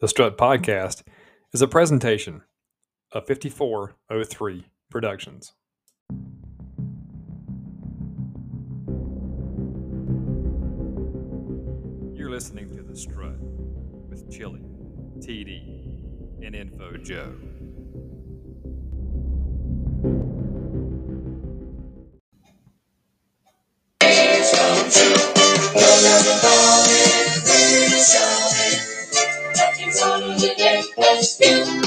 The Strut Podcast is a presentation of 5403 Productions. You're listening to The Strut with Chili, TD, and Info Joe to get this new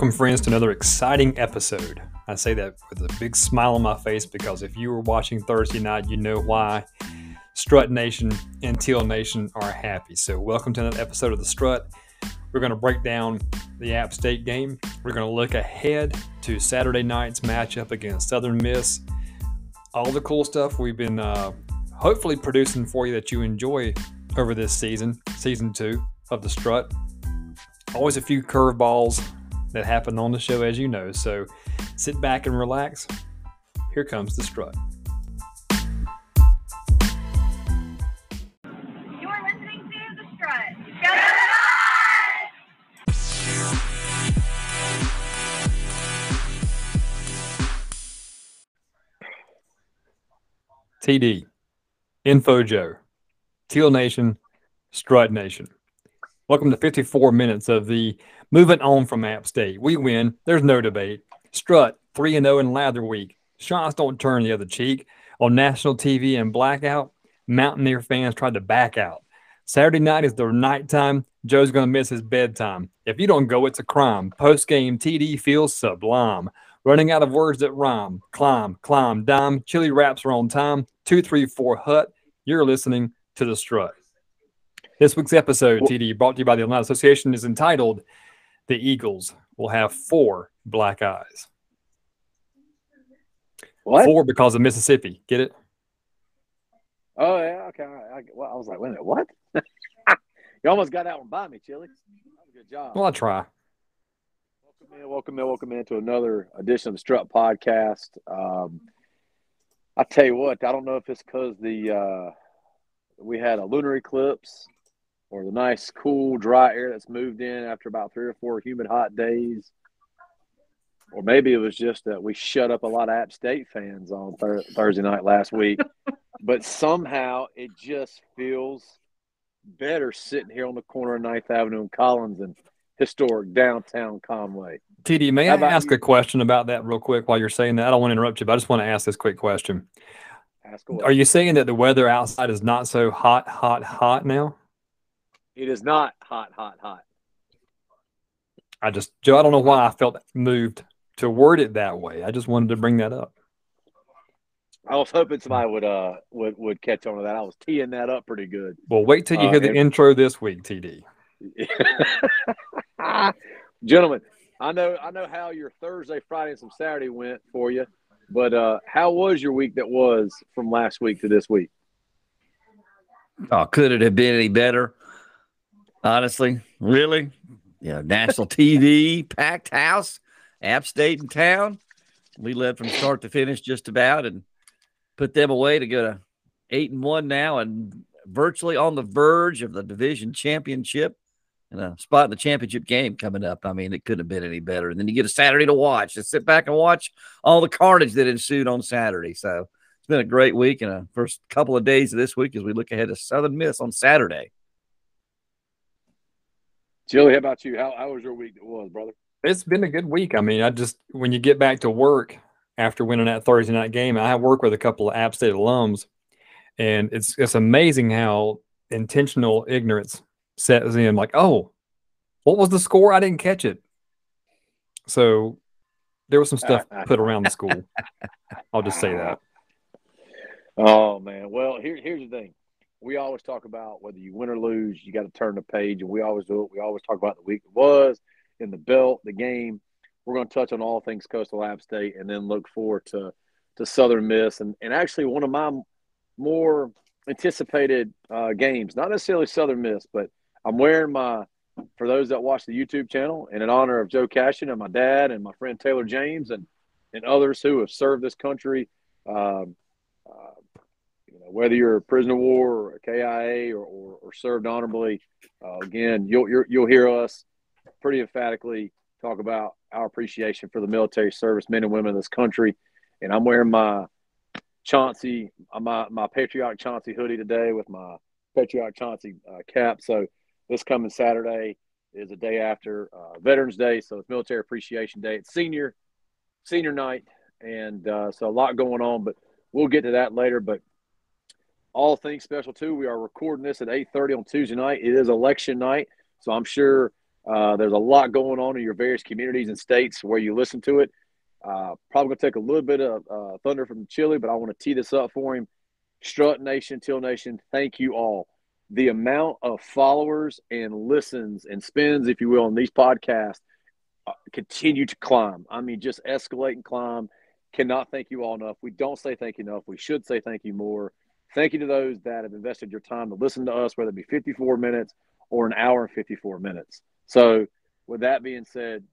Welcome, friends, to another exciting episode. I say that with a big smile on my face because if you were watching Thursday night, you know why Strut Nation and Teal Nation are happy. So, welcome to another episode of The Strut. We're going to break down the App State game. We're going to look ahead to Saturday night's matchup against Southern Miss. All the cool stuff we've been uh, hopefully producing for you that you enjoy over this season, season two of The Strut. Always a few curveballs that happen on the show, as you know. So sit back and relax. Here comes the strut. You're listening to The Strut. TD, Info Joe, Teal Nation, Strut Nation. Welcome to 54 minutes of the moving on from App State. We win. There's no debate. Strut 3 0 in Lather Week. Shots don't turn the other cheek. On national TV and blackout, Mountaineer fans tried to back out. Saturday night is their nighttime. Joe's going to miss his bedtime. If you don't go, it's a crime. Post game TD feels sublime. Running out of words that rhyme. Climb, climb, dime. Chili wraps are on time. 234 Hut. You're listening to The Strut. This week's episode, TD, brought to you by the Atlanta Association, is entitled The Eagles Will Have Four Black Eyes. What? Four because of Mississippi. Get it? Oh yeah, okay. I, I, well, I was like, wait a minute, what? you almost got that one by me, Chili. That was a good job. Well, I try. Welcome in, welcome in, welcome in to another edition of the Strut Podcast. Um, I tell you what, I don't know if it's because the uh, we had a lunar eclipse or the nice, cool, dry air that's moved in after about three or four humid, hot days. Or maybe it was just that we shut up a lot of App State fans on thir- Thursday night last week. but somehow it just feels better sitting here on the corner of Ninth Avenue and Collins and historic downtown Conway. TD, may How I ask you? a question about that real quick while you're saying that? I don't want to interrupt you, but I just want to ask this quick question. Ask away. Are you saying that the weather outside is not so hot, hot, hot now? It is not hot, hot, hot. I just, Joe, I don't know why I felt moved to word it that way. I just wanted to bring that up. I was hoping somebody would uh would would catch on to that. I was teeing that up pretty good. Well, wait till you Uh, hear the and- intro this week, TD. Gentlemen, I know I know how your Thursday, Friday, and some Saturday went for you, but uh, how was your week that was from last week to this week? Oh, could it have been any better? Honestly, really? Yeah, national TV, packed house, App State in town. We led from start to finish just about and put them away to go to eight and one now and virtually on the verge of the division championship and a spot in the championship game coming up. I mean, it couldn't have been any better. And then you get a Saturday to watch. Just sit back and watch all the carnage that ensued on Saturday. So it's been a great week and a first couple of days of this week as we look ahead to Southern Miss on Saturday. Chili, how about you? How, how was your week that was, brother? It's been a good week. I mean, I just when you get back to work after winning that Thursday night game, I work with a couple of App State alums, and it's it's amazing how intentional ignorance sets in. Like, oh, what was the score? I didn't catch it. So there was some stuff put around the school. I'll just say that. Oh man. Well, here, here's the thing. We always talk about whether you win or lose, you got to turn the page, and we always do it. We always talk about the week it was, in the belt, the game. We're going to touch on all things Coastal App State, and then look forward to to Southern Miss, and and actually one of my more anticipated uh, games. Not necessarily Southern Miss, but I'm wearing my for those that watch the YouTube channel, and in honor of Joe Cashin and my dad and my friend Taylor James and and others who have served this country. Um, uh, whether you're a prisoner of war or a KIA or, or, or served honorably, uh, again, you'll you'll hear us pretty emphatically talk about our appreciation for the military service men and women of this country. And I'm wearing my Chauncey, my my patriotic Chauncey hoodie today with my patriotic Chauncey uh, cap. So this coming Saturday is a day after uh, Veterans Day, so it's Military Appreciation Day. It's senior senior night, and uh, so a lot going on. But we'll get to that later. But all things special too. We are recording this at 8:30 on Tuesday night. It is election night, so I'm sure uh, there's a lot going on in your various communities and states where you listen to it. Uh, probably gonna take a little bit of uh, thunder from Chili, but I want to tee this up for him. Strut Nation, Teal Nation, thank you all. The amount of followers and listens and spins, if you will, on these podcasts uh, continue to climb. I mean, just escalate and climb. Cannot thank you all enough. We don't say thank you enough. We should say thank you more. Thank you to those that have invested your time to listen to us, whether it be 54 minutes or an hour and 54 minutes. So, with that being said,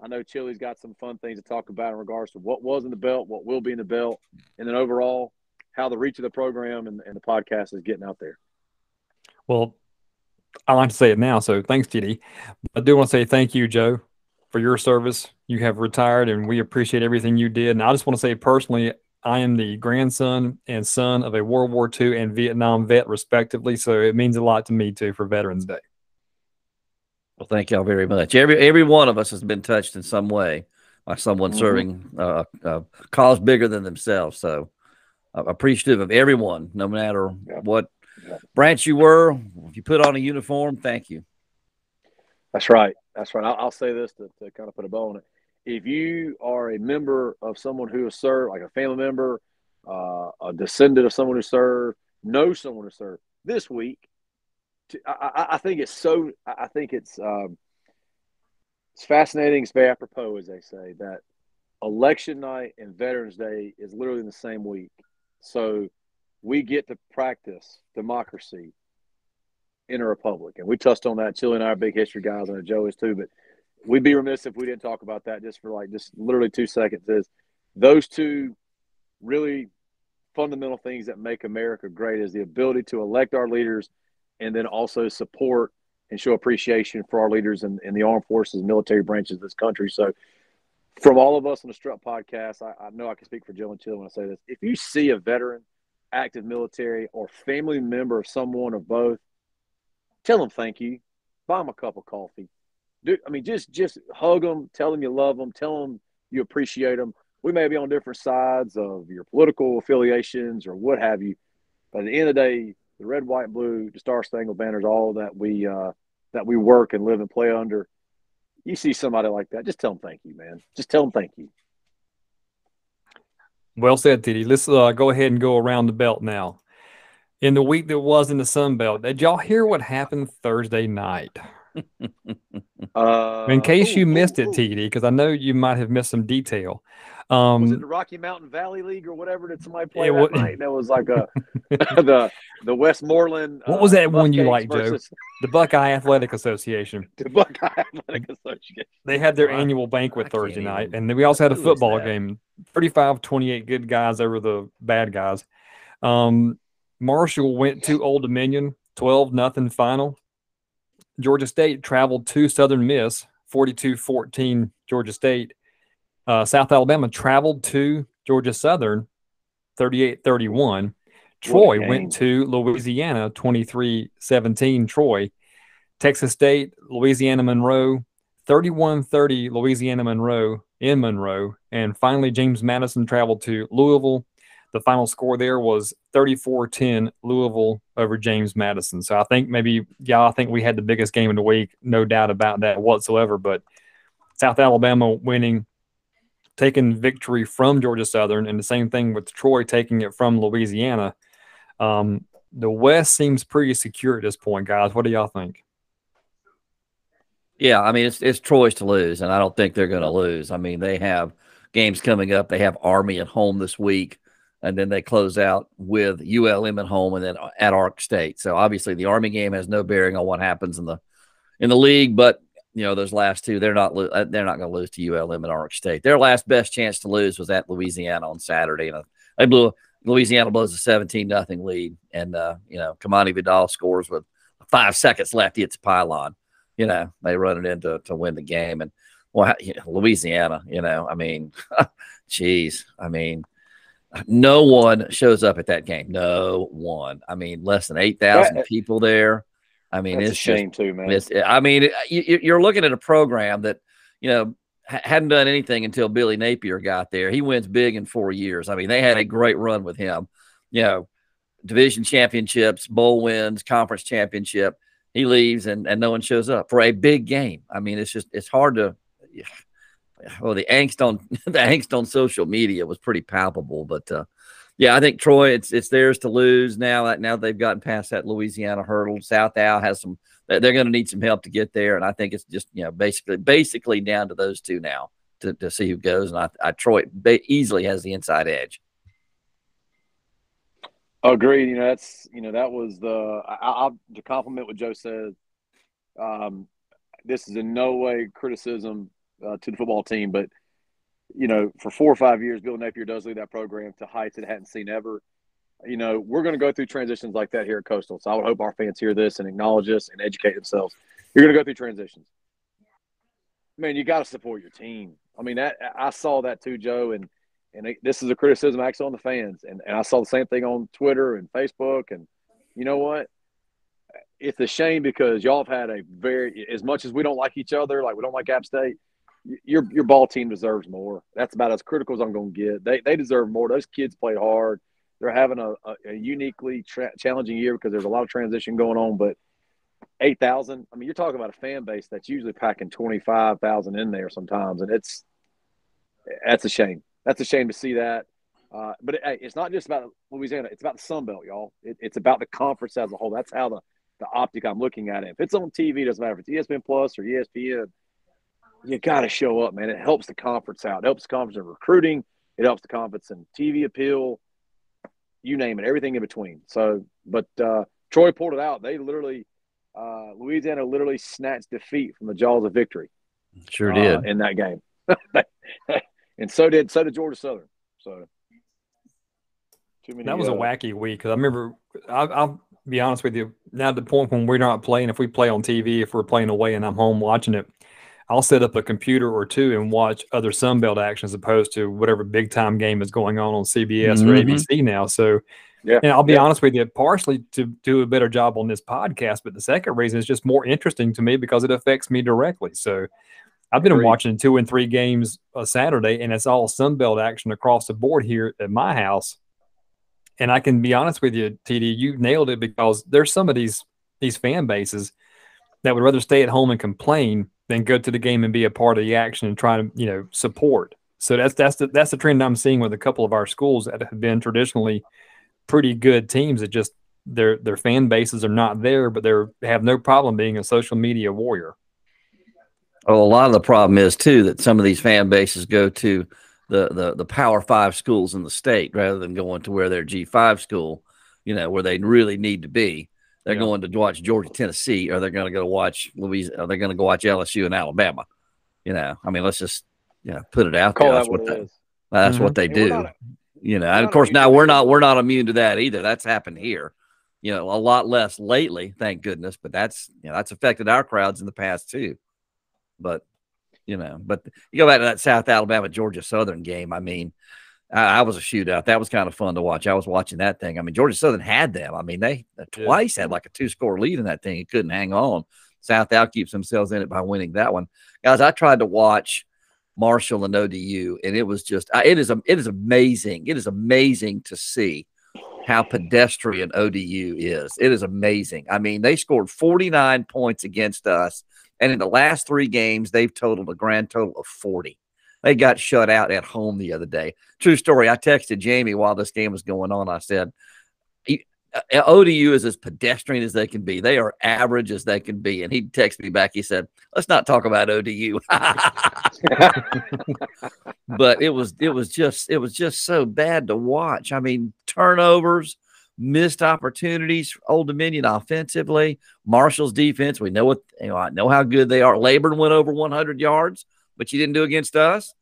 I know Chili's got some fun things to talk about in regards to what was in the belt, what will be in the belt, and then overall how the reach of the program and, and the podcast is getting out there. Well, I like to say it now, so thanks, TD. I do want to say thank you, Joe, for your service. You have retired, and we appreciate everything you did. And I just want to say personally, I am the grandson and son of a World War II and Vietnam vet, respectively. So it means a lot to me too for Veterans Day. Well, thank y'all very much. Every every one of us has been touched in some way by someone Mhm. serving uh, a cause bigger than themselves. So, uh, appreciative of everyone, no matter Yeah. what Yeah. branch you were. If you put on a uniform, thank you. That's right. That's right. I'll, I'll say this to, to kind of put a bow on it. If you are a member of someone who has served, like a family member, uh, a descendant of someone who served, know someone who served this week, to, I, I, think it's so. I I think it's um, it's fascinating. It's very apropos, as they say, that election night and Veterans Day is literally in the same week. So we get to practice democracy in a republic. And we touched on that. Chili and I are big history guys, and Joe is too. But we'd be remiss if we didn't talk about that just for like just literally two seconds. Is those two really fundamental things that make America great is the ability to elect our leaders and then also support and show appreciation for our leaders in, in the armed forces, military branches of this country. So, from all of us on the Strut podcast, I, I know I can speak for Jill and Chill when I say this. If you see a veteran, active military, or family member of someone of both, tell them thank you. Buy them a cup of coffee. I mean just just hug them, tell them you love them, tell them you appreciate them. We may be on different sides of your political affiliations or what have you, but at the end of the day, the red, white, and blue, the Star Spangled Banner is all that we uh, that we work and live and play under. You see somebody like that, just tell them thank you, man. Just tell them thank you. Well said, TD. Let's uh, go ahead and go around the belt now. In the week that was in the Sun Belt, did y'all hear what happened Thursday night? Uh, In case ooh, you missed ooh, it, ooh. TD, because I know you might have missed some detail. was it Um, the Rocky Mountain Valley League or whatever did somebody play It that wa- night? That was like a the the Westmoreland. What was uh, that one you Buckeyes liked, Joe? the Buckeye Athletic Association. The Buckeye Athletic Association. They had their I- annual banquet can't Thursday night, even- and then we also had a who is football game. 35 28 good guys over the bad guys. Um, Marshall went to Old Dominion, 12 nothing final. Georgia State traveled to Southern Miss, 42 14 Georgia State. Uh, South Alabama traveled to Georgia Southern, 38 31. Troy went to Louisiana, 23 17 Troy. Texas State, Louisiana Monroe, 31 30 Louisiana Monroe in Monroe. And finally, James Madison traveled to Louisville. The final score there was 34 10 Louisville over James Madison. So I think maybe, yeah, I think we had the biggest game of the week. No doubt about that whatsoever. But South Alabama winning, taking victory from Georgia Southern, and the same thing with Troy taking it from Louisiana. Um, the West seems pretty secure at this point, guys. What do y'all think? Yeah, I mean it's it's Troy's to lose, and I don't think they're going to lose. I mean they have games coming up. They have Army at home this week, and then they close out with ULM at home, and then at Ark State. So obviously the Army game has no bearing on what happens in the in the league, but you know those last two they're not lo- uh, they're not going to lose to ULM and Ark State. Their last best chance to lose was at Louisiana on Saturday, and uh, they blew Louisiana blows a seventeen nothing lead, and uh, you know Kimani Vidal scores with five seconds left. Hits a pylon you know, they run it in to, to win the game. And well, you know, Louisiana, you know, I mean, geez, I mean, no one shows up at that game. No one. I mean, less than 8,000 That- people there. I mean, That's a it's just, shame too, man. I mean, you, you're looking at a program that, you know, hadn't done anything until Billy Napier got there. He wins big in four years. I mean, they had a great run with him, you know, division championships, bowl wins, conference championship. He leaves and, and no one shows up for a big game. I mean, it's just, it's hard to, well, the angst on the angst on social media was pretty palpable, but, uh, yeah, I think Troy, it's it's theirs to lose now. That now they've gotten past that Louisiana hurdle. South Al has some. They're going to need some help to get there, and I think it's just you know basically basically down to those two now to, to see who goes. And I, I Troy easily has the inside edge. Agreed. You know, that's you know that was the I, I to compliment what Joe said. Um, this is in no way criticism uh, to the football team, but you know, for four or five years, Bill Napier does lead that program to heights it hadn't seen ever. You know, we're going to go through transitions like that here at Coastal. So I would hope our fans hear this and acknowledge this and educate themselves. You're going to go through transitions. Man, you got to support your team. I mean, that I saw that too, Joe, and and it, this is a criticism actually on the fans. And, and I saw the same thing on Twitter and Facebook. And you know what? It's a shame because y'all have had a very, as much as we don't like each other, like we don't like App State, your your ball team deserves more. That's about as critical as I'm going to get. They they deserve more. Those kids played hard. They're having a, a, a uniquely tra- challenging year because there's a lot of transition going on. But eight thousand, I mean, you're talking about a fan base that's usually packing twenty five thousand in there sometimes, and it's that's a shame. That's a shame to see that. Uh, but it, it's not just about Louisiana. It's about the Sun Belt, y'all. It, it's about the conference as a whole. That's how the, the optic I'm looking at it. If it's on TV, doesn't matter if it's ESPN Plus or ESPN. You got to show up, man. It helps the conference out. It helps the conference in recruiting. It helps the conference in TV appeal. You name it, everything in between. So, but uh, Troy pulled it out. They literally, uh, Louisiana literally snatched defeat from the jaws of victory Sure uh, did. in that game, and so did so did Georgia Southern. So too many. That was a uh, wacky week because I remember. I, I'll be honest with you. Now, the point when we're not playing, if we play on TV, if we're playing away and I'm home watching it, I'll set up a computer or two and watch other Sunbelt action as opposed to whatever big time game is going on on CBS or Mhm. ABC now. So, Yeah, and I'll be yeah. honest with you, partially to do a better job on this podcast, but the second reason is just more interesting to me because it affects me directly. So, I've been Agreed. watching two and three games a Saturday, and it's all Sunbelt action across the board here at my house. And I can be honest with you, TD, you nailed it because there's some of these these fan bases that would rather stay at home and complain than go to the game and be a part of the action and try to you know support. So that's that's the that's the trend I'm seeing with a couple of our schools that have been traditionally pretty good teams that just their their fan bases are not there, but they're have no problem being a social media warrior. Well, a lot of the problem is too that some of these fan bases go to the the the Power Five schools in the state rather than going to where their G five school, you know, where they really need to be. They're Yeah. going to watch Georgia, Tennessee, or they're going to go watch Louis. Or they're going to go watch LSU and Alabama. You know, I mean, let's just you know put it out Call there. that That's what what it they, is. that's Mhm. what they do. not- you know, and of course now we're not we're not immune to that either. That's happened here. You know, a lot less lately, thank goodness. But that's you know that's affected our crowds in the past too. But you know, but you go back to that South Alabama Georgia Southern game. I mean, I, I was a shootout. That was kind of fun to watch. I was watching that thing. I mean, Georgia Southern had them. I mean, they Yeah. twice had like a two score lead in that thing. It couldn't hang on. South Al keeps themselves in it by winning that one. Guys, I tried to watch Marshall and ODU, and it was just it is it is amazing. It is amazing to see how pedestrian ODU is. It is amazing. I mean, they scored 49 points against us, and in the last three games, they've totaled a grand total of 40. They got shut out at home the other day. True story. I texted Jamie while this game was going on. I said, "E- uh, ODU is as pedestrian as they can be. They are average as they can be. And he texted me back. He said, let's not talk about ODU. but it was it was just it was just so bad to watch. I mean, turnovers, missed opportunities, Old Dominion offensively, Marshall's defense. We know what you know, I know how good they are. Laborn went over 100 yards, but you didn't do against us.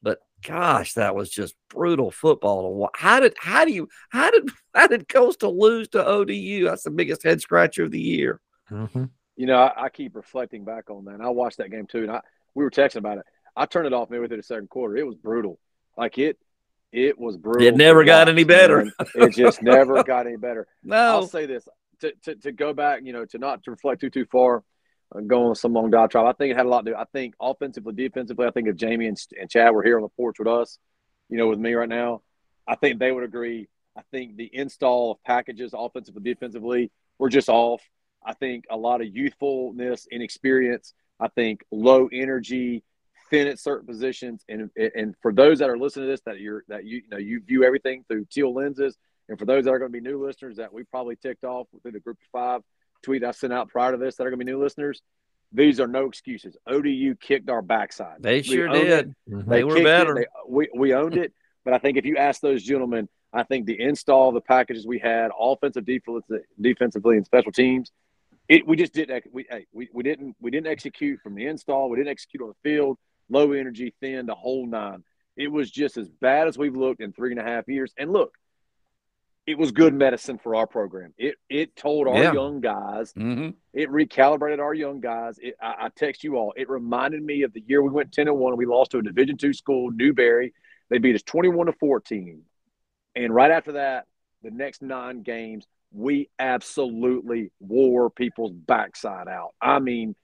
But gosh, that was just brutal football to watch. How did how do you how did how did Coastal lose to ODU? That's the biggest head scratcher of the year. Mhm. You know, I, I keep reflecting back on that. And I watched that game too, and I we were texting about it. I turned it off midway through the second quarter. It was brutal. Like it, it was brutal. It never got watch, any better. man. It just never got any better. No, I'll say this to, to, to go back, you know, to not to reflect too too far, Uh, going on some long diatribe. I think it had a lot to do. I think offensively, defensively. I think if Jamie and, and Chad were here on the porch with us, you know, with me right now, I think they would agree. I think the install of packages, offensively, defensively, were just off. I think a lot of youthfulness, inexperience. I think low energy, thin at certain positions, and and for those that are listening to this, that you're that you, you know you view everything through teal lenses, and for those that are going to be new listeners that we probably ticked off through the group of five tweet I sent out prior to this that are going to be new listeners, these are no excuses. ODU kicked our backside. they We sure did. Mhm. They were better. They- we, we owned it. But I think if you ask those gentlemen, I think the install the packages we had, offensive, defensive, defensively, and special teams, it we just didn't. We, hey, we we didn't we didn't execute from the install. We didn't execute on the field. Low energy, thin, the whole nine. It was just as bad as we've looked in three and a half years. And look, it was good medicine for our program. It it told our Yeah. young guys hmm it recalibrated our young guys. It, I, I text you all. It reminded me of the year we went ten and one. We lost to a Division two school, Newberry. They beat us twenty one to fourteen, and right after that, the next nine games, we absolutely wore people's backside out. I mean,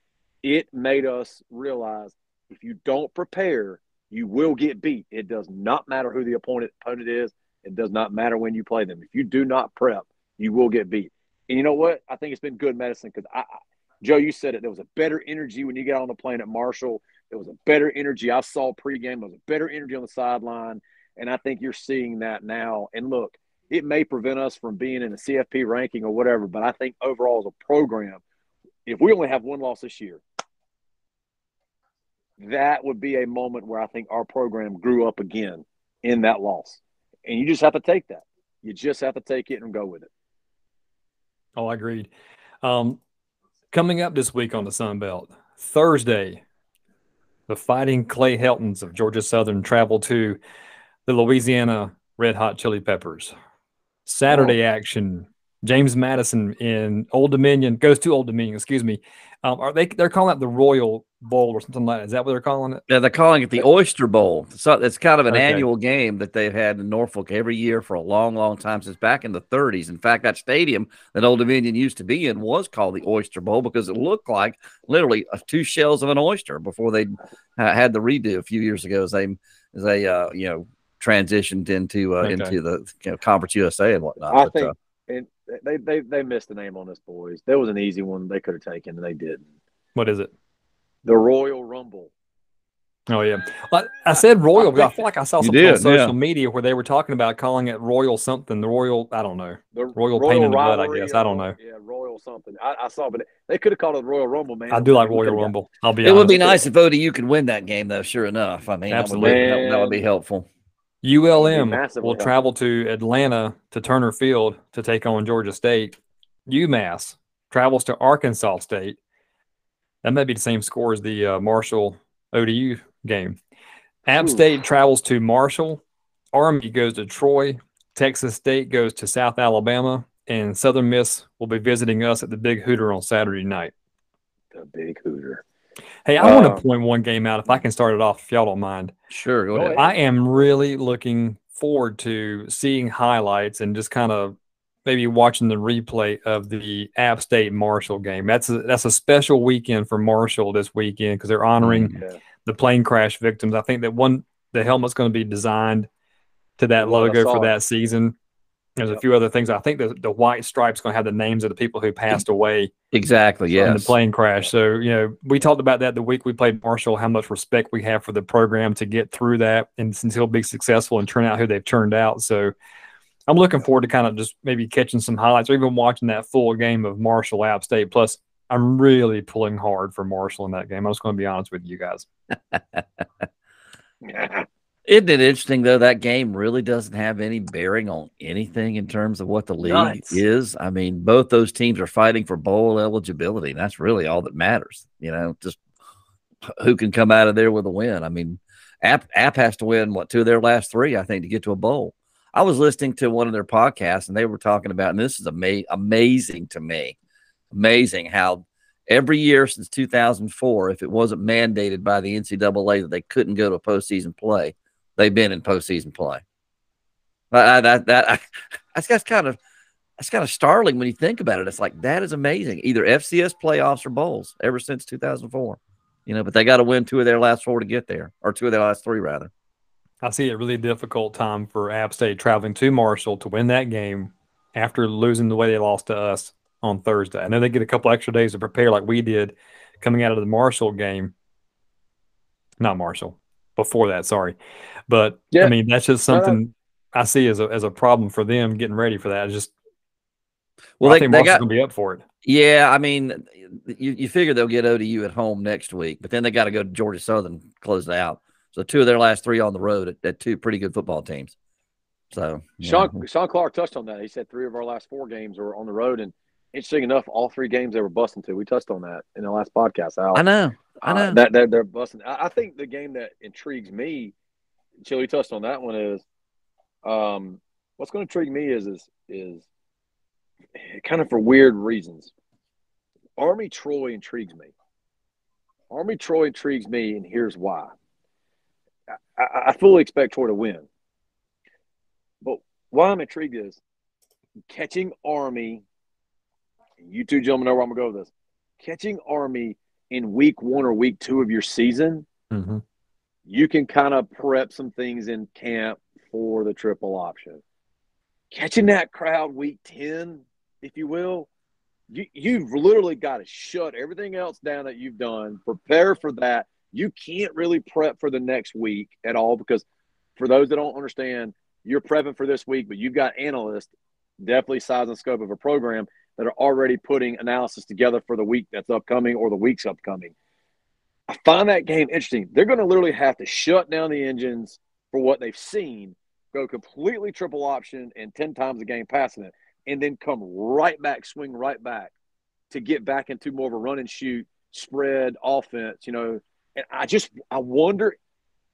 it made us realize if you don't prepare, you will get beat. It does not matter who the opponent opponent is. It does not matter when you play them. If you do not prep, you will get beat. And you know what? I think it's been good medicine because I, I, Joe, you said it. There was a better energy when you got on the plane at Marshall. There was a better energy I saw pregame. There was a better energy on the sideline, and I think you're seeing that now. And look, it may prevent us from being in the CFP ranking or whatever, but I think overall as a program, if we only have one loss this year, that would be a moment where I think our program grew up again in that loss. And you just have to take that. You just have to take it and go with it. Oh, I agreed. Um, coming up this week on the Sun Belt, Thursday, the Fighting Clay Heltons of Georgia Southern travel to the Louisiana Red Hot Chili Peppers. Saturday action, James Madison in Old Dominion goes to Old Dominion. Excuse me. Um, are they? They're calling it the Royal Bowl or something like that. Is that what they're calling it? Yeah, they're calling it the Oyster Bowl. So it's kind of an Okay. annual game that they've had in Norfolk every year for a long, long time since back in the 30s. In fact, that stadium that Old Dominion used to be in was called the Oyster Bowl because it looked like literally uh, two shells of an oyster before they uh, had the redo a few years ago as they as they uh, you know transitioned into uh, Okay. into the you know, Conference USA and whatnot. I But, think uh, and they, they they missed the name on this, boys. There was an easy one they could have taken, and they didn't. What is it? The Royal Rumble. Oh yeah, But I said Royal. but I feel like I saw You something on social yeah. media where they were talking about calling it Royal something. The Royal, I don't know. The Royal pain in the butt, I rivalry guess. I don't know. Yeah, Royal something. I, I saw, but they could have called it Royal Rumble, man. I do like Royal Rumble. I'll be. It would be nice if ODU could win that game, though. Sure enough, I mean, that would, be, Absolutely. that, that would be helpful. ULM will travel to Atlanta to Turner Field to take on Georgia State. UMass travels to Arkansas State. That may be the same score as the uh, Marshall ODU game. App Ooh. State travels to Marshall. Army goes to Troy. Texas State goes to South Alabama. And Southern Miss will be visiting us at the Big Hooter on Saturday night. The big hooter. Hey, I want Um, to point one game out if I can start it off, if y'all don't mind. Sure, go Go ahead. ahead. I am really looking forward to seeing highlights and just kind of maybe watching the replay of the App State Marshall game. That's a, that's a special weekend for Marshall this weekend because they're honoring Mm. Yeah. the plane crash victims. I think that one the helmet's going to be designed to that It was, I logo for that season. There's a few other things. I think the, the white stripe's going to have the names of the people who passed away Exactly. in the plane crash. So, you know, we talked about that the week we played Marshall, how much respect we have for the program to get through that and since he'll be successful and turn out who they've turned out. So I'm looking forward to kind of just maybe catching some highlights or even watching that full game of Marshall App State. Plus, I'm really pulling hard for Marshall in that game. I'm just going to be honest with you guys. Isn't it interesting though? That game really doesn't have any bearing on anything in terms of what the league Nuts. is. I mean, both those teams are fighting for bowl eligibility. And that's really all that matters. You know, just who can come out of there with a win. I mean, App App has to win what two of their last three, I think, to get to a bowl. I was listening to one of their podcasts, and they were talking about, and this is ama- amazing to me, amazing how every year since 2004, if it wasn't mandated by the NCAA that they couldn't go to a postseason play, they've been in postseason play. I, that that I, that's, that's kind of that's kind of startling when you think about it. It's like that is amazing. Either FCS playoffs or bowls ever since 2004. You know, but they got to win two of their last four to get there, or two of their last three rather. I see a really difficult time for App State traveling to Marshall to win that game after losing the way they lost to us on Thursday. I know they get a couple extra days to prepare, like we did coming out of the Marshall game. Not Marshall, before that, sorry. But Yeah. I mean, that's just No, no. something I see as a, as a problem for them getting ready for that. It's just, Well, I they, think they got going to be up for it. yeah. I mean, you, you figure they'll get ODU at home next week, but then they got to go to Georgia Southern close it out. So two of their last three on the road at, at two pretty good football teams. So you know, Shawn Shawn Clark touched on that. He said three of our last four games were on the road, and interesting enough, all three games they were busting to. We touched on that in the last podcast. Al. I know, I Uh, know. that they're, they're busting. I, I think the game that intrigues me, Chili touched on that one is, um, what's going to intrigue me is is is kind of for weird reasons. Army Troy intrigues me. Army Troy intrigues me, and here's why. I, I, fully expect Troy to win, but why I'm intrigued is catching Army. You two gentlemen know where I'm gonna go with this. Catching Army in week one or week two of your season, hmm you can kind of prep some things in camp for the triple option. Catching that crowd week 10, if you will, you, you've literally got to shut everything else down that you've done, prepare for that. You can't really prep for the next week at all because, for those that don't understand, you're prepping for this week, but you've got analysts, definitely size and scope of a program, that are already putting analysis together for the week that's upcoming or the weeks upcoming. I find that game interesting. They're going to literally have to shut down the engines for what they've seen, go completely triple option and 10 times a game passing it, and then come right back, swing right back to get back into more of a run and shoot spread offense, you know. And I just, I wonder,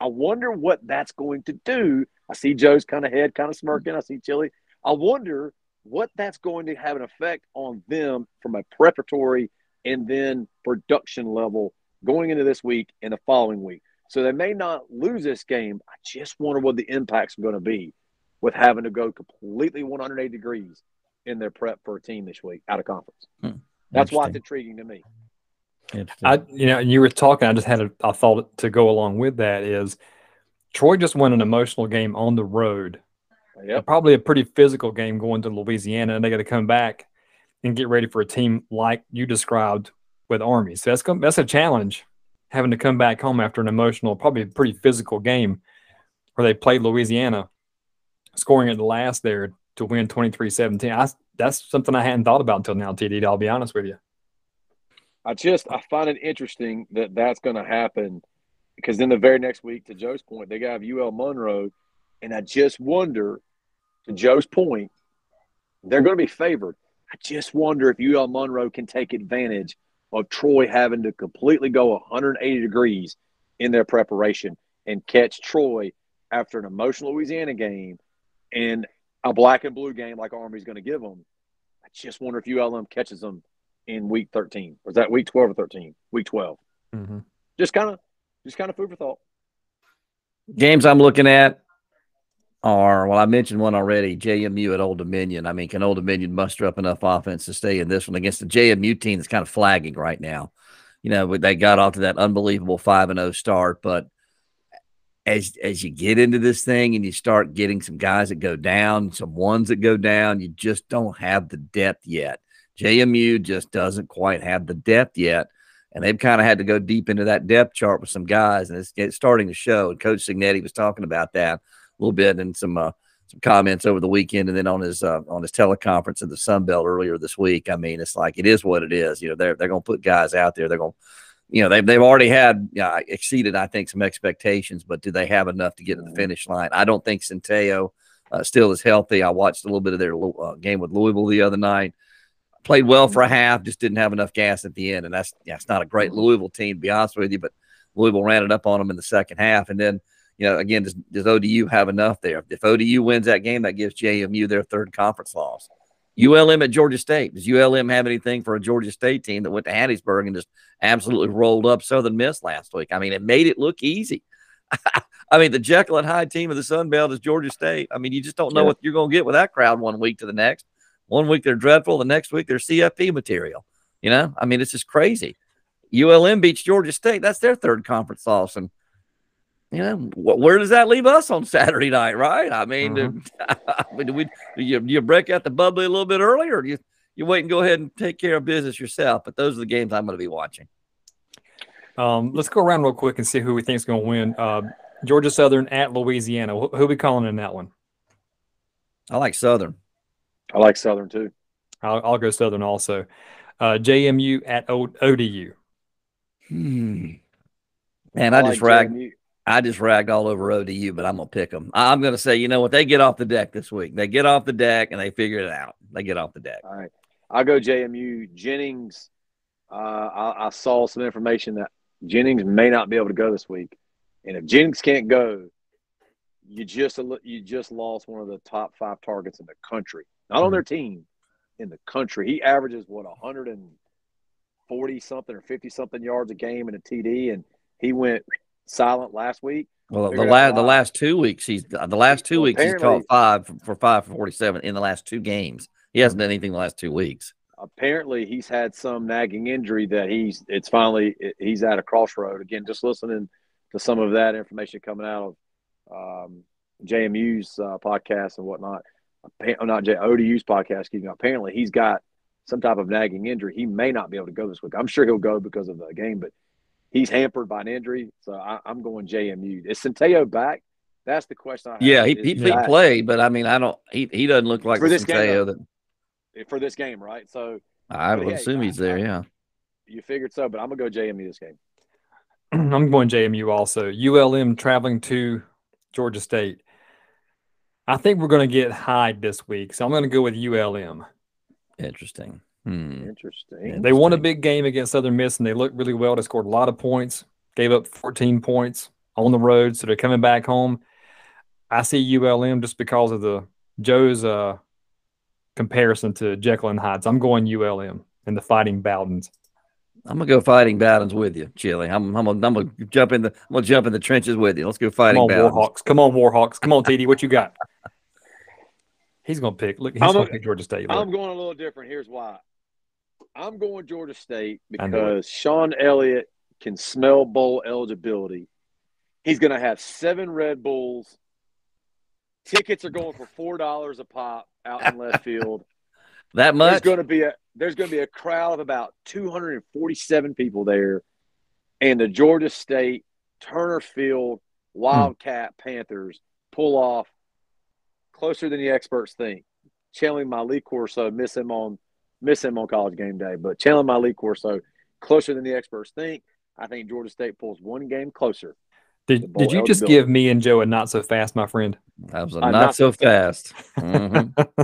I wonder what that's going to do. I see Joe's kind of head kind of smirking. I see Chili. I wonder what that's going to have an effect on them from a preparatory and then production level going into this week and the following week. So they may not lose this game. I just wonder what the impacts are going to be with having to go completely 180 degrees in their prep for a team this week out of conference. Hmm. That's why it's intriguing to me. I, you know, and you were talking, I just had a, a thought to go along with that is Troy just won an emotional game on the road Yep. probably a pretty physical game going to Louisiana, and they got to come back and get ready for a team like you described with Army. So that's that's a challenge having to come back home after an emotional, probably a pretty physical game where they played Louisiana, scoring at the last there to win 23-17. I, that's something I hadn't thought about until now, TD. I'll be honest with you. I just I find it interesting that that's going to happen because then the very next week, to Joe's point, they got UL Monroe, and I just wonder, to Joe's point, they're going to be favored. I just wonder if UL Monroe can take advantage of Troy having to completely go 180 degrees in their preparation and catch Troy after an emotional Louisiana game and a black and blue game like Army's going to give them. I just wonder if ULM catches them in week 13. Was that week 12 or 13? Week 12. Mm-hmm. Just kind of, just kind of food for thought. Games I'm looking at are well, I mentioned one already. JMU at Old Dominion. I mean, can Old Dominion muster up enough offense to stay in this one against the JMU team that's kind of flagging right now? You know, they got off to that unbelievable five and zero start, but as as you get into this thing and you start getting some guys that go down, some ones that go down, you just don't have the depth yet. JMU just doesn't quite have the depth yet. And they've kind of had to go deep into that depth chart with some guys, and it's, it's starting to show. And Coach Cignetti was talking about that little bit and some uh, some comments over the weekend, and then on his uh, on his teleconference in the Sun Belt earlier this week. I mean, it's like it is what it is. You know, they're they're going to put guys out there. They're going, you know, they've they've already had uh, exceeded, I think, some expectations, but do they have enough to get to the finish line? I don't think Centeio uh, still is healthy. I watched a little bit of their uh, game with Louisville the other night played well for a half, just didn't have enough gas at the end. And that's yeah, it's not a great Louisville team to be honest with you, but Louisville ran it up on them in the second half. And then, you know, again, does, does ODU have enough there? If ODU wins that game, that gives JMU their third conference loss. ULM at Georgia State. Does ULM have anything for a Georgia State team that went to Hattiesburg and just absolutely rolled up Southern Miss last week? I mean, it made it look easy. I mean, the Jekyll and Hyde team of the Sun Belt is Georgia State. I mean, you just don't know yeah. what you're going to get with that crowd one week to the next. One week they're dreadful, the next week they're CFP material. You know, I mean, it's just crazy. ULM beats Georgia State. That's their third conference loss. And, you know, where does that leave us on Saturday night, right? I mean, mm-hmm. do, do, we, do, you, do you break out the bubbly a little bit earlier or do you, you wait and go ahead and take care of business yourself? But those are the games I'm going to be watching. Um, let's go around real quick and see who we think is going to win. Uh, Georgia Southern at Louisiana. Who, who are we calling in that one? I like Southern. I like Southern too. I'll, I'll go Southern also. Uh, JMU at o- ODU. Hmm. Man, I, I just like ragged. I just ragged all over ODU, but I'm gonna pick them. I'm gonna say, you know what? They get off the deck this week. They get off the deck and they figure it out. They get off the deck. All right, I'll go JMU. Jennings. Uh, I, I saw some information that Jennings may not be able to go this week, and if Jennings can't go, you just you just lost one of the top five targets in the country not on mm-hmm. their team, in the country. He averages what 140 something or 50 something yards a game in a TD, and he went silent last week. Well, the last the last two weeks he's the last two weeks he's caught five for, for five for 47 in the last two games. He hasn't done anything the last two weeks. Apparently, he's had some nagging injury that he's it's finally he's at a crossroad again. Just listening to some of that information coming out of um, JMU's uh, podcast and whatnot oh, not J, ODU's podcast, excuse me. Apparently, he's got some type of nagging injury. He may not be able to go this week. I'm sure he'll go because of the game, but he's hampered by an injury. So I, am going JMU. Is Centeio back? That's the question. yeah, he, he, he played, but I mean, I don't. He, he doesn't look like for this Centeio game, that for this game, right? So I would assume he's there. Yeah, you figured so, but I'm gonna go JMU this game. I'm going JMU also. ULM traveling to Georgia State. I think we're going to get Hyde this week, so I'm going to go with ULM. Interesting. Hmm. Interesting. They won a big game against Southern Miss, and they looked really well. They scored a lot of points, gave up 14 points on the road, so they're coming back home. I see ULM just because of the Joe's uh, comparison to Jekyll and Hyde. So I'm going ULM and the Fighting Bowdens. I'm gonna go fighting Bowdens with you, Chili. I'm, I'm, gonna, I'm gonna jump in the I'm gonna jump in the trenches with you. Let's go fighting Come on, Warhawks. Come on, Warhawks. Come on, TD. What you got? He's gonna pick. Look, he's I'm gonna a, pick Georgia State. Look. I'm going a little different. Here's why. I'm going Georgia State because Shawn Elliott can smell bowl eligibility. He's gonna have seven Red Bulls. Tickets are going for four dollars a pop out in left field. that much? There's going to be a there's going to be a crowd of about 247 people there. and the Georgia State Turner Field Wildcat Panthers pull off closer than the experts think. Channeling my lead Lee Corso, miss him on miss him on college game day, but channeling my Lee Corso closer than the experts think. I think Georgia State pulls one game closer. Did, did you just give me and Joe a not so fast, my friend? That was a not, not, so fast. fast. mm-hmm.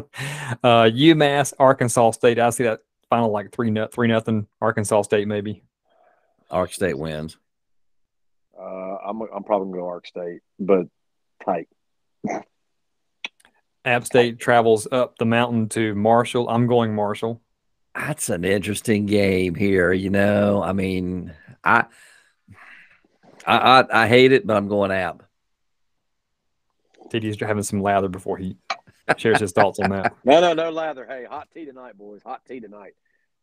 uh, UMass, Arkansas State. I see that final like three three nothing. Arkansas State maybe. Ark State wins. Uh, I'm I'm probably going to Ark State, but tight. App State travels up the mountain to Marshall. I'm going Marshall. That's an interesting game here. You know, I mean, I, I, I, I hate it, but I'm going App. TD's having some lather before he shares his thoughts on that. No, no, no lather. Hey, hot tea tonight, boys. Hot tea tonight.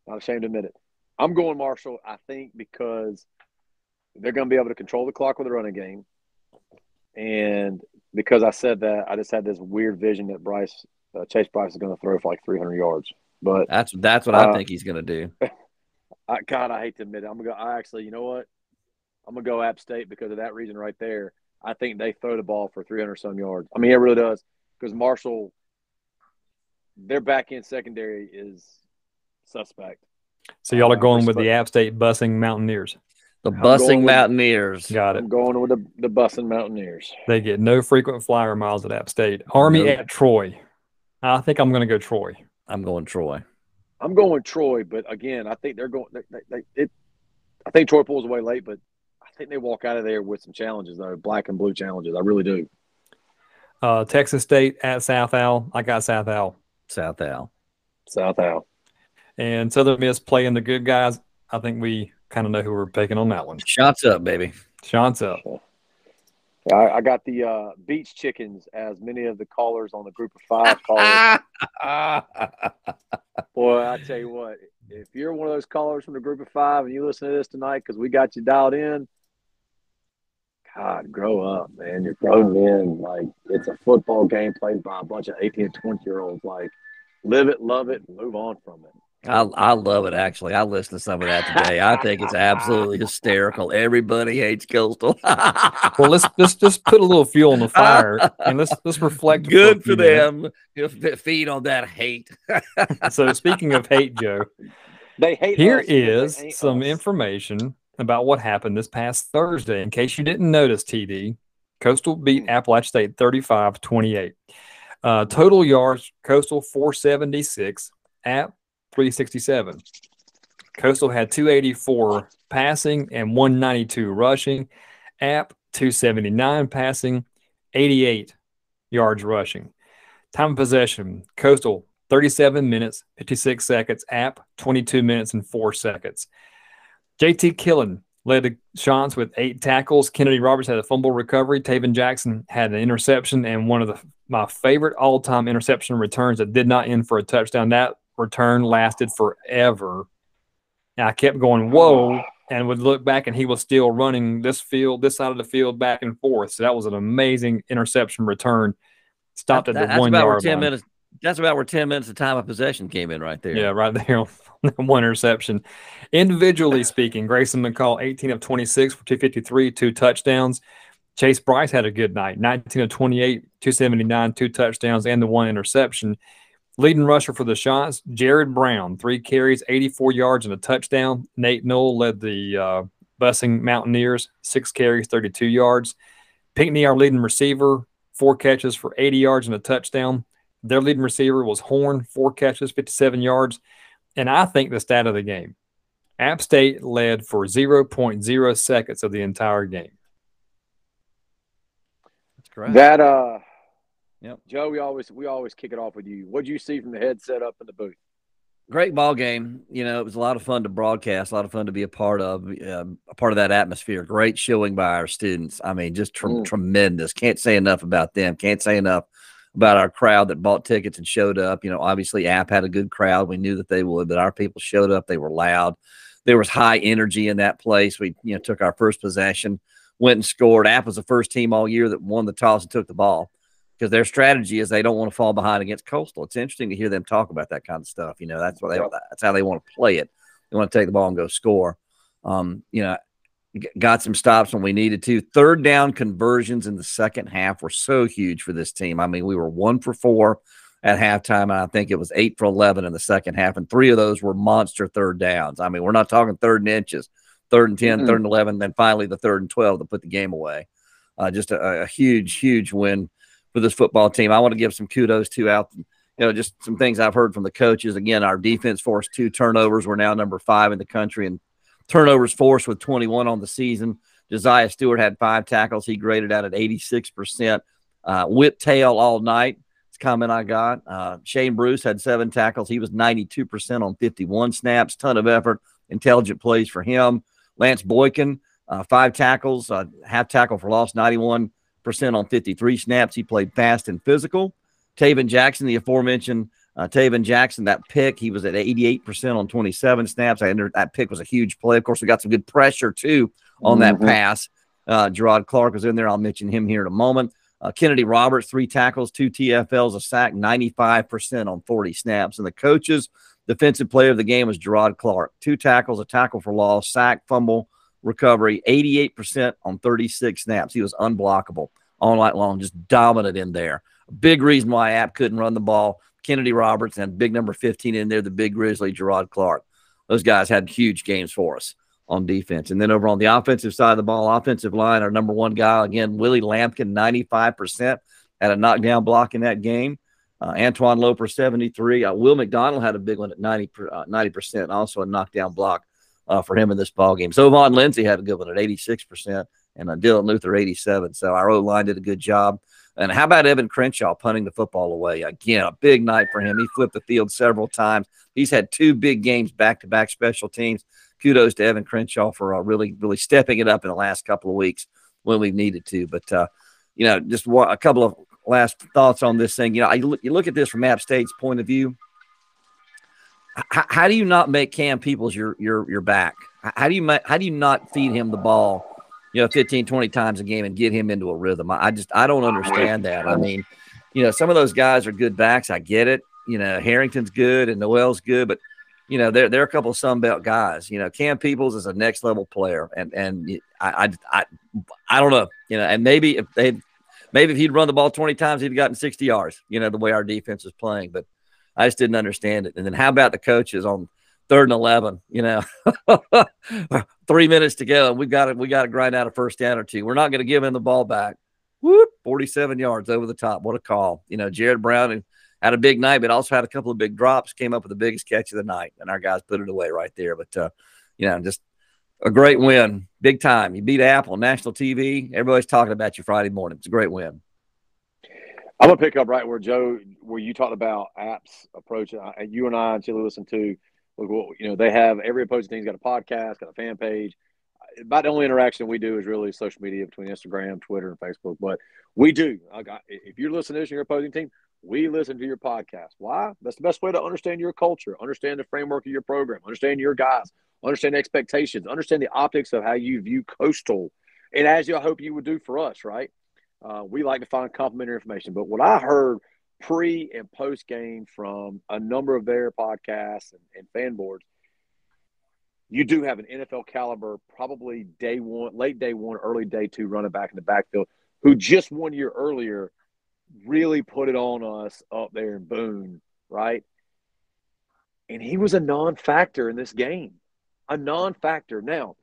Not ashamed to admit it. I'm going Marshall. I think because they're going to be able to control the clock with a running game, and because I said that, I just had this weird vision that Brice uh, Chase Brice is going to throw for like 300 yards. But that's that's what uh, I think he's going to do. I, God, I hate to admit it. I'm gonna go. I actually, you know what? I'm gonna go App State because of that reason right there. I think they throw the ball for 300 some yards. I mean, it really does because Marshall, their back end secondary is suspect. So y'all are going with the App State busing Mountaineers. The Bussing Mountaineers. Got it. I'm going with the, the Bussing Mountaineers. They get no frequent flyer miles at App State. Army nope. at Troy. I think I'm going to go Troy. I'm going Troy. I'm going Troy, but again, I think they're going. They, they, they, it, I think Troy pulls away late, but I think they walk out of there with some challenges, though black and blue challenges. I really do. Uh, Texas State at South Al. I got South Al. South Al. South Al. And Southern Miss playing the good guys. I think we kind of know who we're picking on that one. Shots up, baby. Shots up. I, I got the uh, beach chickens, as many of the callers on the group of five callers. Boy, I tell you what, if you're one of those callers from the group of five and you listen to this tonight because we got you dialed in, God, grow up, man. You're grown men. Like, it's a football game played by a bunch of 18 and 20 year olds. Like, live it, love it, and move on from it. I, I love it actually. I listened to some of that today. I think it's absolutely hysterical. Everybody hates coastal. well, let's let's just put a little fuel on the fire and let's let's reflect. Good for, for them. Feed on that hate. so speaking of hate, Joe, they hate. Here is some us. information about what happened this past Thursday. In case you didn't notice, TD, Coastal beat Appalachian State 35-28. Uh, total yards, Coastal 476. App 367. Coastal had 284 passing and 192 rushing. App 279 passing, 88 yards rushing. Time of possession, Coastal 37 minutes, 56 seconds. App 22 minutes and 4 seconds. JT Killen led the shots with eight tackles. Kennedy Roberts had a fumble recovery. Taven Jackson had an interception and one of the my favorite all-time interception returns that did not end for a touchdown. That return lasted forever. And I kept going, whoa, and would look back and he was still running this field, this side of the field back and forth. So that was an amazing interception return. Stopped that, at the one yard 10 line. Minutes, that's about where 10 minutes of time of possession came in right there. Yeah, right there one interception. Individually speaking, Grayson McCall, 18 of 26 for 253, two touchdowns. Chase Brice had a good night, 19 of 28, 279, two touchdowns, and the one interception. Leading rusher for the shots, Jared Brown, three carries, 84 yards, and a touchdown. Nate Noel led the uh, Bussing Mountaineers, six carries, 32 yards. Pinckney, our leading receiver, four catches for 80 yards and a touchdown. Their leading receiver was Horn, four catches, 57 yards. And I think the stat of the game App State led for 0.0 seconds of the entire game. That's correct. That, uh, Yep. Joe, we always we always kick it off with you. What do you see from the headset up in the booth? Great ball game. You know, it was a lot of fun to broadcast, a lot of fun to be a part of, uh, a part of that atmosphere. Great showing by our students. I mean, just tr- mm. tremendous. Can't say enough about them. Can't say enough about our crowd that bought tickets and showed up. You know, obviously App had a good crowd. We knew that they would, but our people showed up. They were loud. There was high energy in that place. We, you know, took our first possession, went and scored. App was the first team all year that won the toss and took the ball because their strategy is they don't want to fall behind against Coastal. It's interesting to hear them talk about that kind of stuff. You know, that's what they that's how they want to play it. They want to take the ball and go score. Um, you know, got some stops when we needed to. Third down conversions in the second half were so huge for this team. I mean, we were one for four at halftime, and I think it was eight for 11 in the second half, and three of those were monster third downs. I mean, we're not talking third and inches, third and 10, Mhm. third and 11, then finally the third and 12 to put the game away. Uh, just a, a huge, huge win for this football team. I want to give some kudos to out, you know, just some things I've heard from the coaches. Again, our defense forced two turnovers. We're now number five in the country and turnovers forced with 21 on the season. Josiah Stewart had five tackles. He graded out at 86%. Uh, whip tail all night. It's comment I got. Uh, Shane Bruce had seven tackles. He was 92% on 51 snaps. Ton of effort. Intelligent plays for him. Lance Boykin, uh, five tackles, uh, half tackle for loss, 91% on 53 snaps. He played fast and physical. Taven Jackson, the aforementioned uh, Taven Jackson, that pick, he was at 88% on 27 snaps. I entered, that pick was a huge play. Of course, we got some good pressure too on that Mhm. pass. Uh, Gerard Clark was in there. I'll mention him here in a moment. Uh, Kennedy Roberts, three tackles, two TFLs, a sack, 95% on 40 snaps. And the coaches, defensive player of the game was Gerard Clark. Two tackles, a tackle for loss, sack, fumble, recovery, 88% on 36 snaps. He was unblockable all night long, just dominant in there. Big reason why App couldn't run the ball. Kennedy Roberts and big number 15 in there, the big Grizzly, Gerard Clark. Those guys had huge games for us on defense. And then over on the offensive side of the ball, offensive line, our number one guy, again, Willie Lampkin, 95%, had a knockdown block in that game. Uh, Antoine Loper, 73. Uh, Will McDonald had a big one at 90, uh, 90%, also a knockdown block uh, for him in this ball game. So Vaughn Lindsay had a good one at 86%, and uh, Dylan Luther, 87. So our O line did a good job. And how about Evan Crenshaw punting the football away? Again, a big night for him. He flipped the field several times. He's had two big games back to back special teams. Kudos to Evan Crenshaw for uh, really, really stepping it up in the last couple of weeks when we've needed to. But, uh, you know, just a couple of last thoughts on this thing. You know, I you look at this from App State's point of view. H- how do you not make Cam Peoples your your your back? How do you how do you not feed him the ball, you know, 15, 20 times a game and get him into a rhythm? I, just I don't understand that. I mean, you know, some of those guys are good backs. I get it. You know, Harrington's good and Noel's good, but you know, they're they're a couple of Sunbelt guys. You know, Cam Peoples is a next level player, and and I I I, I don't know. You know, and maybe if they maybe if he'd run the ball 20 times, he'd have gotten 60 yards, you know, the way our defense is playing. But I just didn't understand it. And then how about the coaches on third and 11, you know, three minutes to go. We've got to, we got to grind out a first down or two. We're not going to give him the ball back. Whoop, 47 yards over the top. What a call. You know, Jared Brown had a big night, but also had a couple of big drops, came up with the biggest catch of the night. And our guys put it away right there. But, uh, you know, just a great win, big time. You beat Apple, national TV. Everybody's talking about you Friday morning. It's a great win. I'm gonna pick up right where Joe, where you talked about apps approach. Uh, and you and I and Chili listen to, look you know, they have every opposing team's got a podcast, got a fan page. About the only interaction we do is really social media between Instagram, Twitter, and Facebook. But we do. If you're listening to this, your opposing team, we listen to your podcast. Why? That's the best way to understand your culture, understand the framework of your program, understand your guys, understand expectations, understand the optics of how you view Coastal, and as I hope you would do for us, right? Uh, we like to find complementary information. But what I heard pre and post game from a number of their podcasts and, and fan boards, you do have an NFL caliber, probably day one, late day one, early day two running back in the backfield, who just one year earlier really put it on us up there in Boone, right? And he was a non factor in this game, a non factor. Now,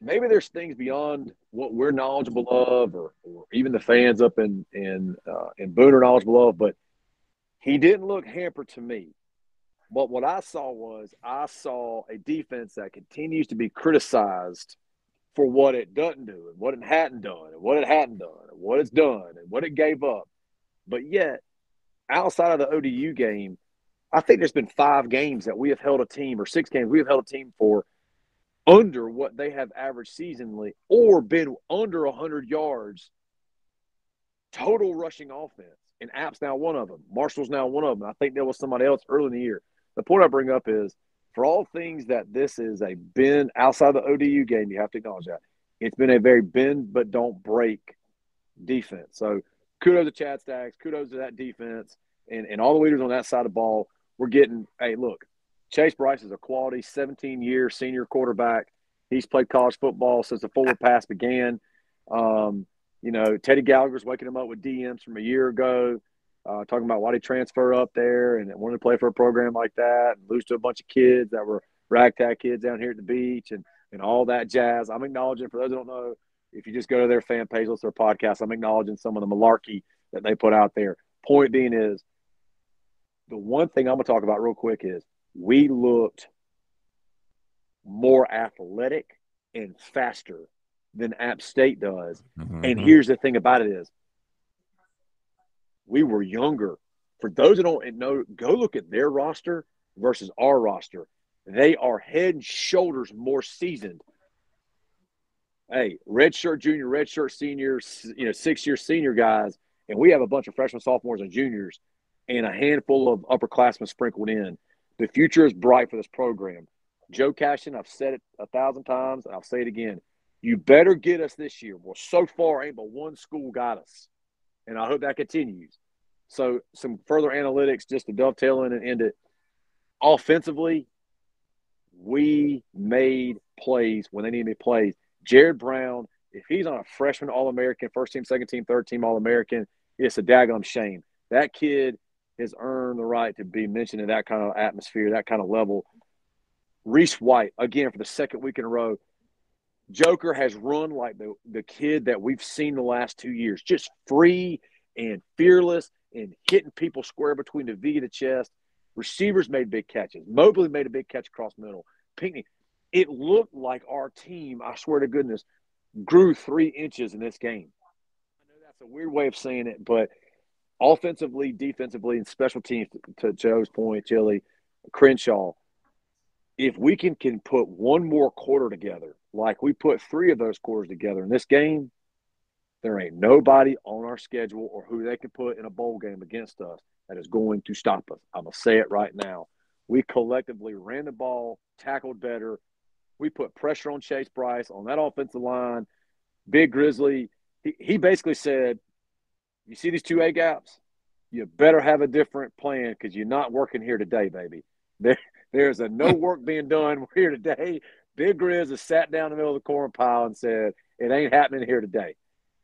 maybe there's things beyond what we're knowledgeable of, or, or even the fans up in in uh, in Boone are knowledgeable of. But he didn't look hampered to me. But what I saw was I saw a defense that continues to be criticized for what it doesn't do and what it hadn't done and what it hadn't done and what it's done and what it gave up. But yet, outside of the ODU game, I think there's been five games that we have held a team or six games we have held a team for under what they have averaged seasonally or been under 100 yards total rushing offense. And App's now one of them. Marshall's now one of them. I think there was somebody else early in the year. The point I bring up is for all things that this is a bend outside the ODU game, you have to acknowledge that. It's been a very bend but don't break defense. So kudos to Chad Staggs, kudos to that defense and, and all the leaders on that side of the ball. We're getting, hey, look, Chase Brice is a quality 17 year senior quarterback. He's played college football since the forward pass began. Um, you know, Teddy Gallagher's waking him up with DMs from a year ago, uh, talking about why he transfer up there and wanted to play for a program like that and lose to a bunch of kids that were ragtag kids down here at the beach and, and all that jazz. I'm acknowledging, for those who don't know, if you just go to their fan page, listen to their podcast, I'm acknowledging some of the malarkey that they put out there. Point being is, the one thing I'm going to talk about real quick is we looked more athletic and faster than App State does. Mhm. And here's the thing about it is we were younger. For those that don't know, go look at their roster versus our roster. They are head and shoulders more seasoned. Hey, red shirt junior, red shirt senior, you know, six year senior guys, and we have a bunch of freshmen, sophomores, and juniors, and a handful of upperclassmen sprinkled in. The future is bright for this program. Joe Cashin, I've said it a thousand times, and I'll say it again. You better get us this year. Well, so far, ain't but one school got us, and I hope that continues. So, some further analytics just to dovetail in and end it. Offensively, we made plays when they needed plays. Jared Brown, if he's on a freshman All American, first team, second team, third team All American, it's a daggum shame. That kid has earned the right to be mentioned in that kind of atmosphere, that kind of level. Reese White, again, for the second week in a row, Joker has run like the, the kid that we've seen the last two years, just free and fearless and hitting people square between the V and the chest. Receivers made big catches. Mobley made a big catch across middle. Pinckney. It looked like our team, I swear to goodness, grew three inches in this game. I know that's a weird way of saying it, but offensively, defensively, and special teams, to, Joe's point, Chili, Crenshaw, if we can, can put one more quarter together, like we put three of those quarters together in this game, there ain't nobody on our schedule or who they can put in a bowl game against us that is going to stop us. I'm going to say it right now. We collectively ran the ball, tackled better. We put pressure on Chase Brice on that offensive line. Big Grizzly, he, he basically said, You see these two A gaps? You better have a different plan because you're not working here today, baby. There, there's a no work being done here today. Big Grizz has sat down in the middle of the corn pile and said, It ain't happening here today.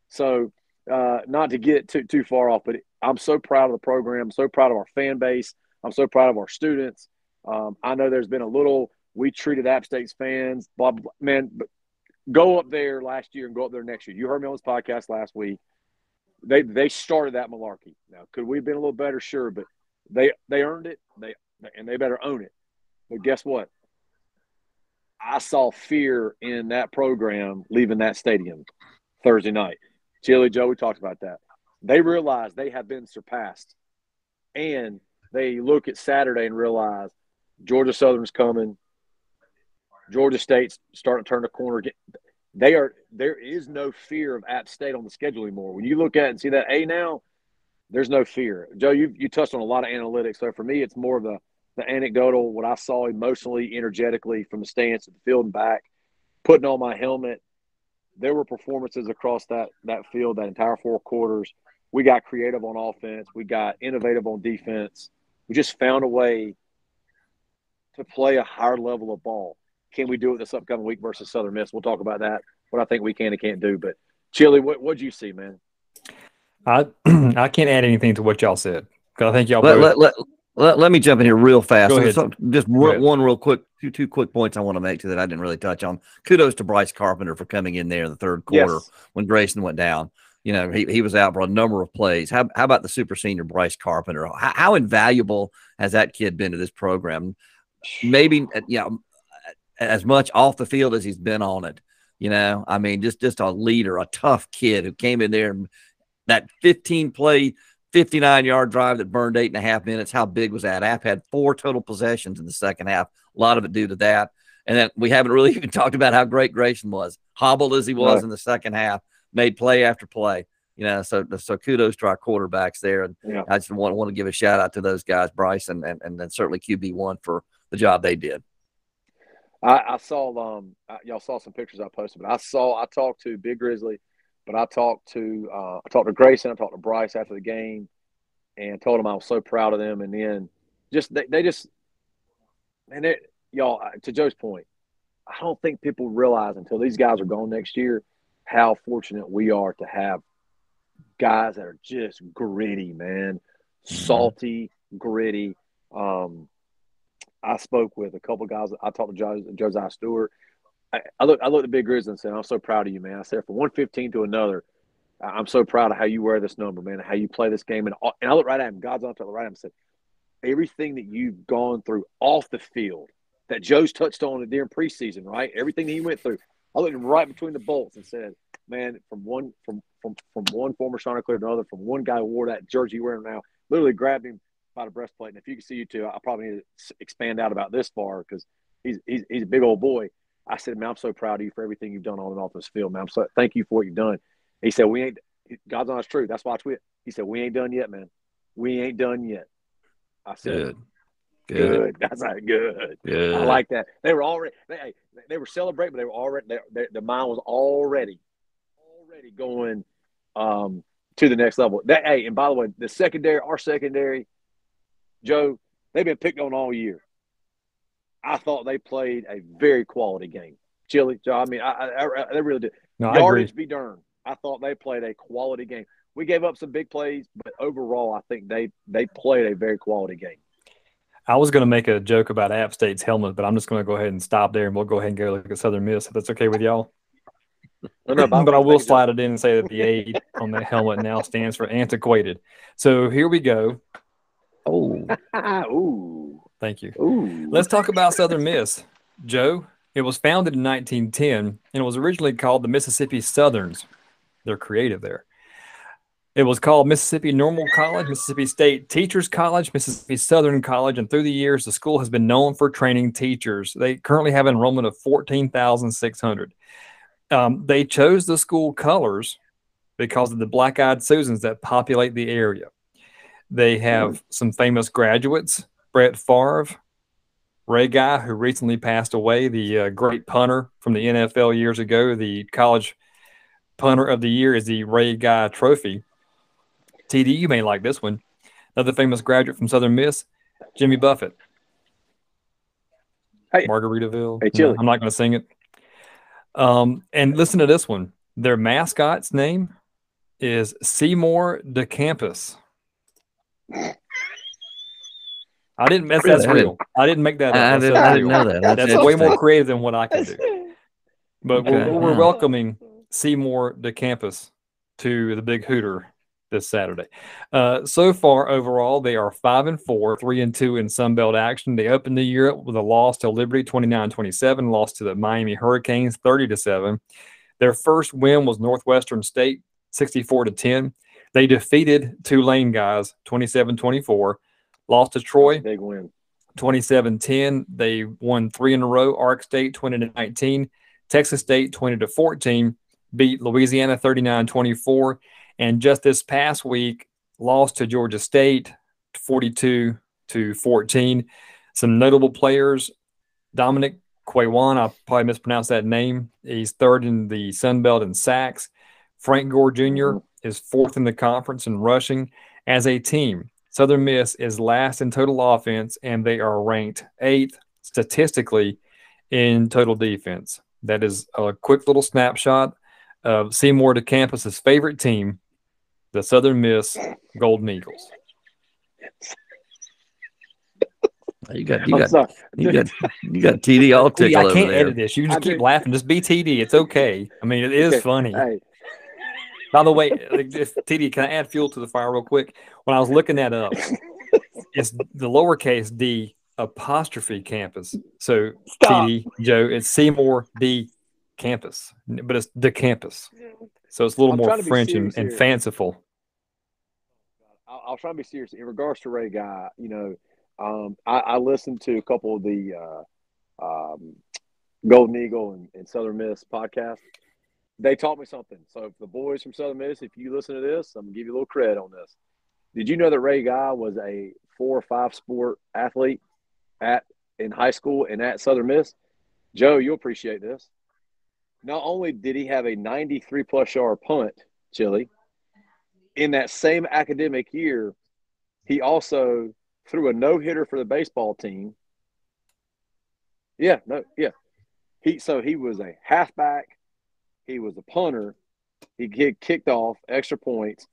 So, uh, not to get too too far off, but I'm so proud of the program. I'm so proud of our fan base. I'm so proud of our students. Um, I know there's been a little we treated App State's fans, blah, blah, blah. man. But go up there last year and go up there next year. You heard me on this podcast last week. They they started that malarkey. Now, could we have been a little better? Sure, but they they earned it. They and they better own it. But guess what? I saw fear in that program leaving that stadium Thursday night. Chili Joe, we talked about that. They realize they have been surpassed. And they look at Saturday and realize Georgia Southern's coming. Georgia State's starting to turn the corner. They are there is no fear of App State on the schedule anymore. When you look at and see that A now, there's no fear. Joe, you you touched on a lot of analytics. So for me, it's more of the the anecdotal, what I saw emotionally, energetically from the stands to the field and back, putting on my helmet, there were performances across that that field that entire four quarters. We got creative on offense. We got innovative on defense. We just found a way to play a higher level of ball. Can we do it this upcoming week versus Southern Miss? We'll talk about that. What I think we can and can't do. But Chili, what what'd you see, man? I I can't add anything to what y'all said because I think y'all Let, both. let, let, let, let me jump in here real fast. Go So- ahead. so just Go one, ahead. one real quick, two two quick points I want to make to that I didn't really touch on. Kudos to Bryce Carpenter for coming in there in the third quarter Yes. when Grayson went down. You know, he, he was out for a number of plays. How, how about the super senior Bryce Carpenter? How, how invaluable has that kid been to this program? Maybe, uh, you know, as much off the field as he's been on it. You know, I mean, just just a leader, a tough kid who came in there and that 15 play, 59 yard drive that burned eight and a half minutes. How big was that? App had four total possessions in the second half. A lot of it due to that. And then we haven't really even talked about how great Grayson was, hobbled as he was Right. in the second half, made play after play. You know, so so kudos to our quarterbacks there, and Yeah. I just want want to give a shout out to those guys, Bryce and and, and then certainly QB one for the job they did. I, I saw um I, y'all saw some pictures I posted, but I saw I talked to Big Grizzly, but I talked to uh, I talked to Grayson, I talked to Bryce after the game, and told them I was so proud of them. And then just they, they just and it y'all uh, to Joe's point, I don't think people realize until these guys are gone next year how fortunate we are to have guys that are just gritty, man, salty, gritty. Um, I spoke with a couple guys. I talked to Joe, Josiah Stewart. I, I look, I looked at Big Grizz and said, "I'm so proud of you, man." I said, "From 115 to another, I'm so proud of how you wear this number, man. How you play this game." And, and I looked right at him. God's on to the right and said, "Everything that you've gone through off the field, that Joe's touched on during preseason, right? Everything that he went through. I looked right between the bolts and said, "Man, from one from from from one former Chanticleer to another, from one guy who wore that jersey wearing now, literally grabbed him by the breastplate. And if you can see you two, I probably need to expand out about this far because he's, he's he's a big old boy. I said, man, I'm so proud of you for everything you've done on and off this field, man. I'm so thank you for what you've done. He said, we ain't God's honest truth. That's why I tweet. He said, we ain't done yet, man. We ain't done yet. I said, Good. Good. Good. That's not good. Good. I like that. They were already they they were celebrating, but they were already their, their mind was already already going um, to the next level. That hey, and by the way, the secondary, our secondary, Joe, they've been picked on all year. I thought they played a very quality game. Chili, Joe. I mean, I, I, I they really did. No. Yardage be darned. I thought they played a quality game. We gave up some big plays, but overall, I think they they played a very quality game. I was going to make a joke about App State's helmet, but I'm just going to go ahead and stop there, and we'll go ahead and go look at Southern Miss if that's okay with y'all. No, but I will slide it in and say that the A on the helmet now stands for antiquated. So here we go. Oh, Ooh, Thank you. ooh. Let's talk about Southern Miss. Joe, it was founded in 1910 and it was originally called the Mississippi Southerns. They're creative there. It was called Mississippi Normal College, Mississippi State Teachers College, Mississippi Southern College, and through the years, the school has been known for training teachers. They currently have an enrollment of 14,600. Um, they chose the school colors because of the black eyed Susans that populate the area. They have some famous graduates Brett Favre, Ray Guy, who recently passed away, the uh, great punter from the NFL years ago. The college punter of the year is the Ray Guy Trophy. TD, you may like this one. Another famous graduate from Southern Miss, Jimmy Buffett. Hey. Margaritaville. Hey, No, I'm not going to sing it. Um, and listen to this one. Their mascot's name is Seymour d'Campus. I didn't. That's, that's Really? real. I didn't make that up. I That's, didn't, I didn't know that. That's way more creative than what I can do. But we're, we're welcoming Seymour d'Campus to the Big Hooter this Saturday. Uh, so far, overall, they are five and four, three and two in Sun Belt action. They opened the year with a loss to Liberty 29-27, lost to the Miami Hurricanes 30 to 7. Their first win was Northwestern State 64 to 10. They defeated Tulane guys 27-24, lost to Troy Big win. 27-10. They won three in a row. Ark State 20 to 19. Texas State 20 to 14. Beat Louisiana 39-24. And just this past week, lost to Georgia State 42 to 14. Some notable players: Dominic Quewon, I probably mispronounced that name. He's third in the Sun Belt in sacks. Frank Gore junior mm-hmm. Is fourth in the conference in rushing. As a team, Southern Miss is last in total offense, and they are ranked eighth statistically in total defense. That is a quick little snapshot of Seymour d'Campus's favorite team, the Southern Miss Golden Eagles. You got you I'm got sorry. you got you got TD all See, tickled I can't there. edit this. You can I just keep do. laughing. Just be TD. It's okay. I mean, it is Okay. funny. Hey, By the way, if TD, can I add fuel to the fire real quick? When I was looking that up, it's the lowercase d apostrophe campus. So Stop. TD, Joe, it's Seymour D campus, but it's the campus. So it's a little I'm more trying to be French and, and fanciful. I'll, I'll try to be serious in regards to Ray Guy. You know, um, I, I listened to a couple of the uh, um, Golden Eagle and, and Southern Miss podcasts. They taught me something. So, the boys from Southern Miss, if you listen to this, I'm gonna give you a little credit on this. Did you know that Ray Guy was a four or five sport athlete at in high school and at Southern Miss? Joe, you'll appreciate this. Not only did he have a 93 plus yard punt, Chili, in that same academic year, he also threw a no hitter for the baseball team. Yeah, no, yeah. he so he was a halfback, he was a punter, he kicked off extra points.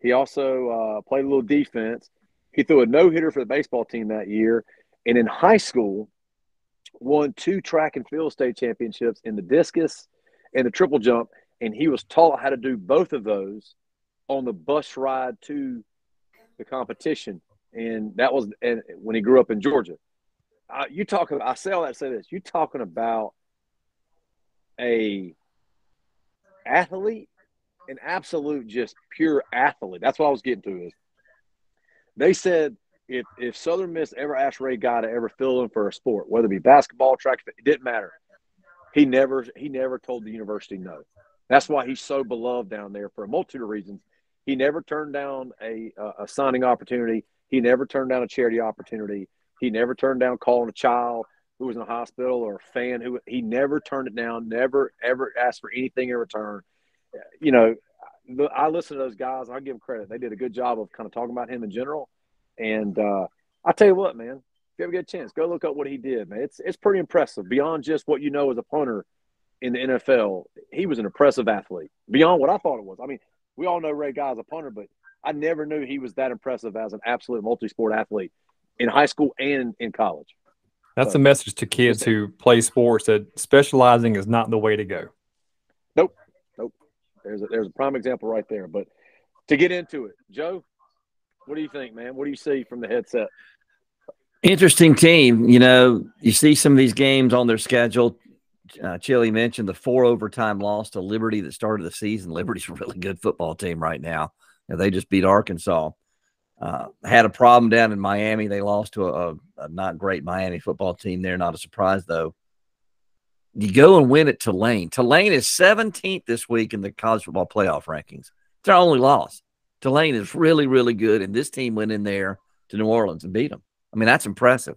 He also uh, played a little defense. He threw a no hitter for the baseball team that year, and in high school, won two track and field state championships in the discus and the triple jump. And he was taught how to do both of those on the bus ride to the competition. And that was and when he grew up in Georgia. Uh, you talking? I say all that say this. You're talking about a athlete, an absolute just pure athlete. That's what I was getting to. Is they said if if Southern Miss ever asked Ray Guy to ever fill in for a sport, whether it be basketball, track, it didn't matter. He never he never told the university no. That's why he's so beloved down there for a multitude of reasons. He never turned down a a signing opportunity. He never turned down a charity opportunity. He never turned down calling a child who was in the hospital or a fan who he never turned it down. Never ever asked for anything in return. You know, I listen to those guys. I give them credit. They did a good job of kind of talking about him in general. And uh, I tell you what, man, if you ever get a chance, go look up what he did, man. It's it's pretty impressive. Beyond just what you know as a punter in the NFL, he was an impressive athlete. Beyond what I thought it was. I mean, we all know Ray Guy's a punter, but I never knew he was that impressive as an absolute multi-sport athlete in high school and in college. That's so, a message to kids who play sports that specializing is not the way to go. Nope, nope. There's a, there's a prime example right there. But to get into it, Joe, what do you think, man? What do you see from the headset? Interesting team. You know, you see some of these games on their schedule. Uh, Chili mentioned the four overtime loss to Liberty that started the season. Liberty's a really good football team right now. You know, they just beat Arkansas. Uh, had a problem down in Miami. They lost to a, a, not great Miami football team there. Not a surprise, though. You go and win at Tulane. Tulane is 17th this week in the college football playoff rankings. It's our only loss. Tulane is really, really good, and this team went in there to New Orleans and beat them. I mean, that's impressive.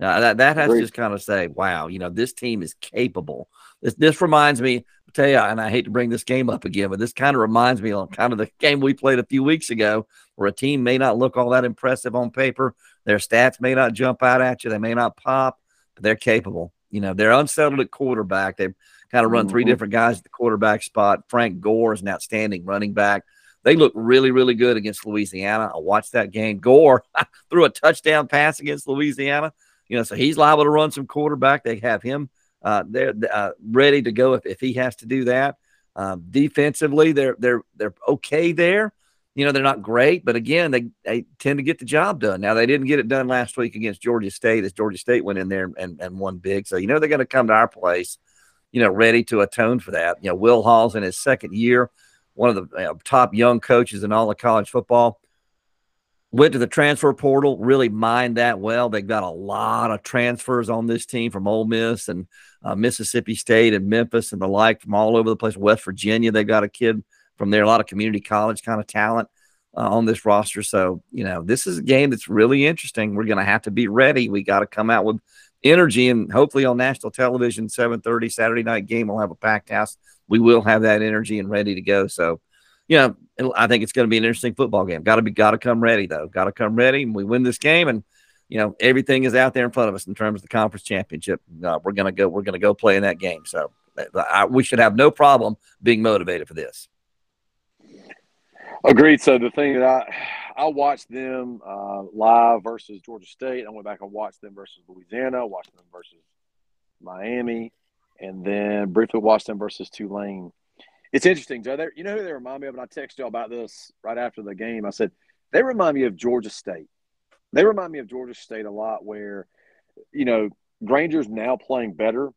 Now, that that has to just kind of say, wow, you know, this team is capable. This this reminds me, tell you, and I hate to bring this game up again, but this kind of reminds me of kind of the game we played a few weeks ago, where a team may not look all that impressive on paper. Their stats may not jump out at you, they may not pop, but they're capable. You know, they're unsettled at quarterback. They've kind of run mm-hmm. three different guys at the quarterback spot. Frank Gore is an outstanding running back. They look really, really good against Louisiana. I watched that game. Gore threw a touchdown pass against Louisiana. You know, so he's liable to run some quarterback. They have him uh, they're uh, ready to go if, if he has to do that. Um, defensively, they're they're they're okay there. You know, they're not great, but again, they, they tend to get the job done. Now they didn't get it done last week against Georgia State as Georgia State went in there and, and won big. So you know they're going to come to our place, you know, ready to atone for that. You know, Will Hall's in his second year one of the uh, top young coaches in all of college football. Went to the transfer portal, really mined that well. They've got a lot of transfers on this team from Ole Miss and uh, Mississippi State and Memphis and the like from all over the place. West Virginia, they've got a kid from there, a lot of community college kind of talent uh, on this roster. So, you know, this is a game that's really interesting. We're going to have to be ready. We got to come out with energy and hopefully on national television 7:30 Saturday night game we'll have a packed house we will have that energy and ready to go so you know I think it's going to be an interesting football game got to be got to come ready though got to come ready and we win this game and you know everything is out there in front of us in terms of the conference championship uh, we're to go we're to go play in that game so uh, I, we should have no problem being motivated for this agreed so the thing that I I watched them uh, live versus Georgia State. I went back and watched them versus Louisiana. Watched them versus Miami, and then briefly watched them versus Tulane. It's interesting, Joe. You know who they remind me of? And I texted you about this right after the game. I said they remind me of Georgia State. They remind me of Georgia State a lot, where you know Grainger's now playing better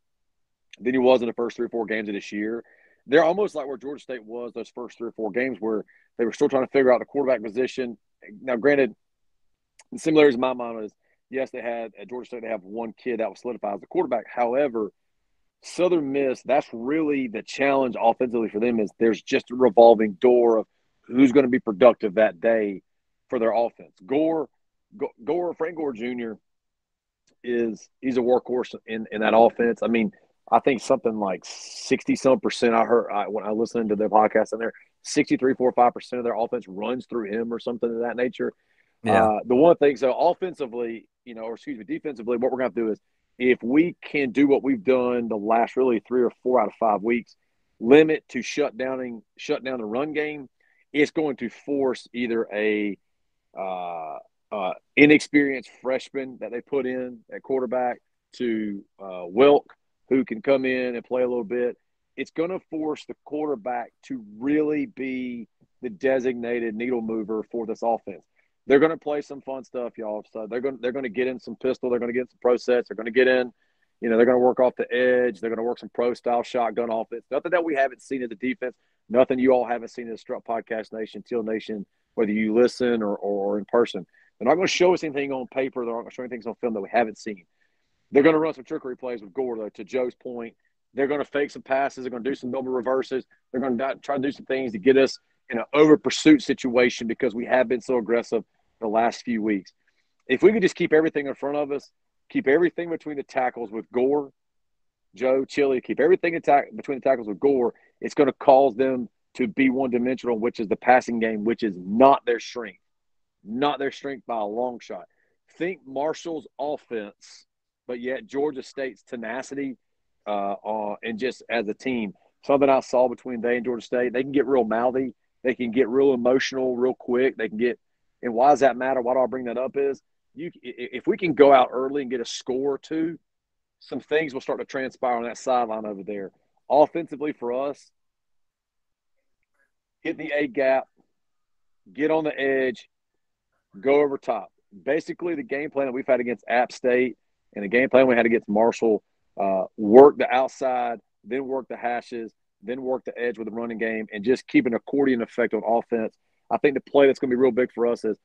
than he was in the first three or four games of this year. They're almost like where Georgia State was those first three or four games, where they were still trying to figure out the quarterback position now, granted, the similarities in my mind is yes, they had at Georgia State they have one kid that was solidified as the quarterback. However, Southern Miss, that's really the challenge offensively for them is there's just a revolving door of who's going to be productive that day for their offense. Gore, Gore, Frank Gore Jr. is he's a workhorse in in that offense. I mean, I think something like sixty some percent. I heard I, when I listened to their podcast in there, 63, 4, 5% of their offense runs through him or something of that nature. Yeah. Uh, the one thing, so offensively, you know, or excuse me, defensively, what we're going to do is if we can do what we've done the last really three or four out of five weeks, limit to shut downing shut down the run game, it's going to force either a uh, uh, inexperienced freshman that they put in at quarterback to uh, Wilk, who can come in and play a little bit. It's going to force the quarterback to really be the designated needle mover for this offense. They're going to play some fun stuff, y'all. So they're going they're going to get in some pistol. They're going to get some pro sets. They're going to get in, you know, they're going to work off the edge. They're going to work some pro style shotgun offense. Nothing that we haven't seen in the defense. Nothing you all haven't seen in the Strut Podcast Nation, Teal Nation, whether you listen or, or in person. They're not going to show us anything on paper. They're not going to show anything on film that we haven't seen. They're going to run some trickery plays with Gore, though, to Joe's point. They're going to fake some passes. They're going to do some double reverses. They're going to try to do some things to get us in an over pursuit situation because we have been so aggressive the last few weeks. If we could just keep everything in front of us, keep everything between the tackles with Gore, Joe, Chili, keep everything attack between the tackles with Gore, it's going to cause them to be one dimensional, which is the passing game, which is not their strength, not their strength by a long shot. Think Marshall's offense, but yet Georgia State's tenacity uh, uh, and just as a team. Something I saw between they and Georgia State, they can get real mouthy. They can get real emotional real quick. They can get, and why does that matter? Why do I bring that up? Is you if we can go out early and get a score or two, some things will start to transpire on that sideline over there. Offensively for us, hit the A gap, get on the edge, go over top. Basically, the game plan that we've had against App State and the game plan we had against Marshall uh, work the outside, then work the hashes, then work the edge with the running game, and just keep an accordion effect on offense. I think the play that's going to be real big for us is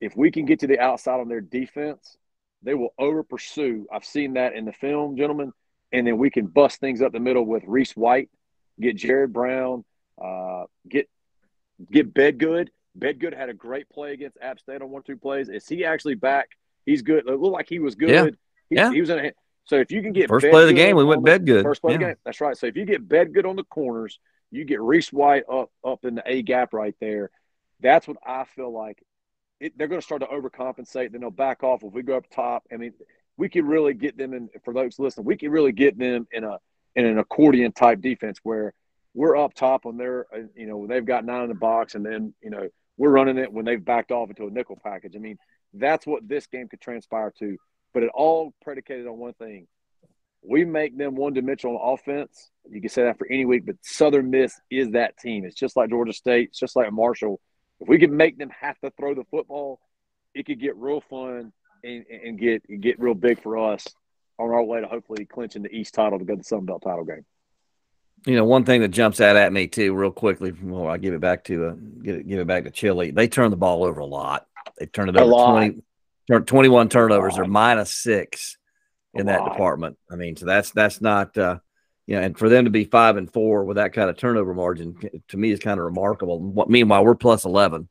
if we can get to the outside on their defense, they will over pursue. I've seen that in the film, gentlemen, and then we can bust things up the middle with Reese White, get Jared Brown, uh, get get Bedgood. Bedgood had a great play against App State on one two plays. Is he actually back? He's good. It looked like he was good. Yeah. He, Yeah. he was in a, so if you can get First play of the game, we went Bedgood. First play of the game. That's right. So if you get Bedgood on the corners, you get Reese White up up in the A gap right there. That's what I feel like. It, they're going to start to overcompensate. Then they'll back off if we go up top. I mean, we could really get them in. For those listening, we could really get them in a in an accordion type defense where we're up top on their, uh, you know, they've got nine in the box, and then you know we're running it when they've backed off into a nickel package. I mean, that's what this game could transpire to. But it all predicated on one thing: we make them one dimensional on offense. You can say that for any week, but Southern Miss is that team. It's just like Georgia State. It's just like Marshall. If we can make them have to throw the football, it could get real fun and, and get get real big for us on our way to hopefully clinching the East title to go to the Sun Belt title game. You know, one thing that jumps out at me too, real quickly. Well, I give it back to uh, give it give it back to Chili. They turn the ball over a lot. They turned it A over lot. twenty, turn, twenty-one turnovers. They're minus six in that department. I mean, so that's that's not uh, you know, and for them to be five and four with that kind of turnover margin to me is kind of remarkable. What- Meanwhile, we're plus eleven.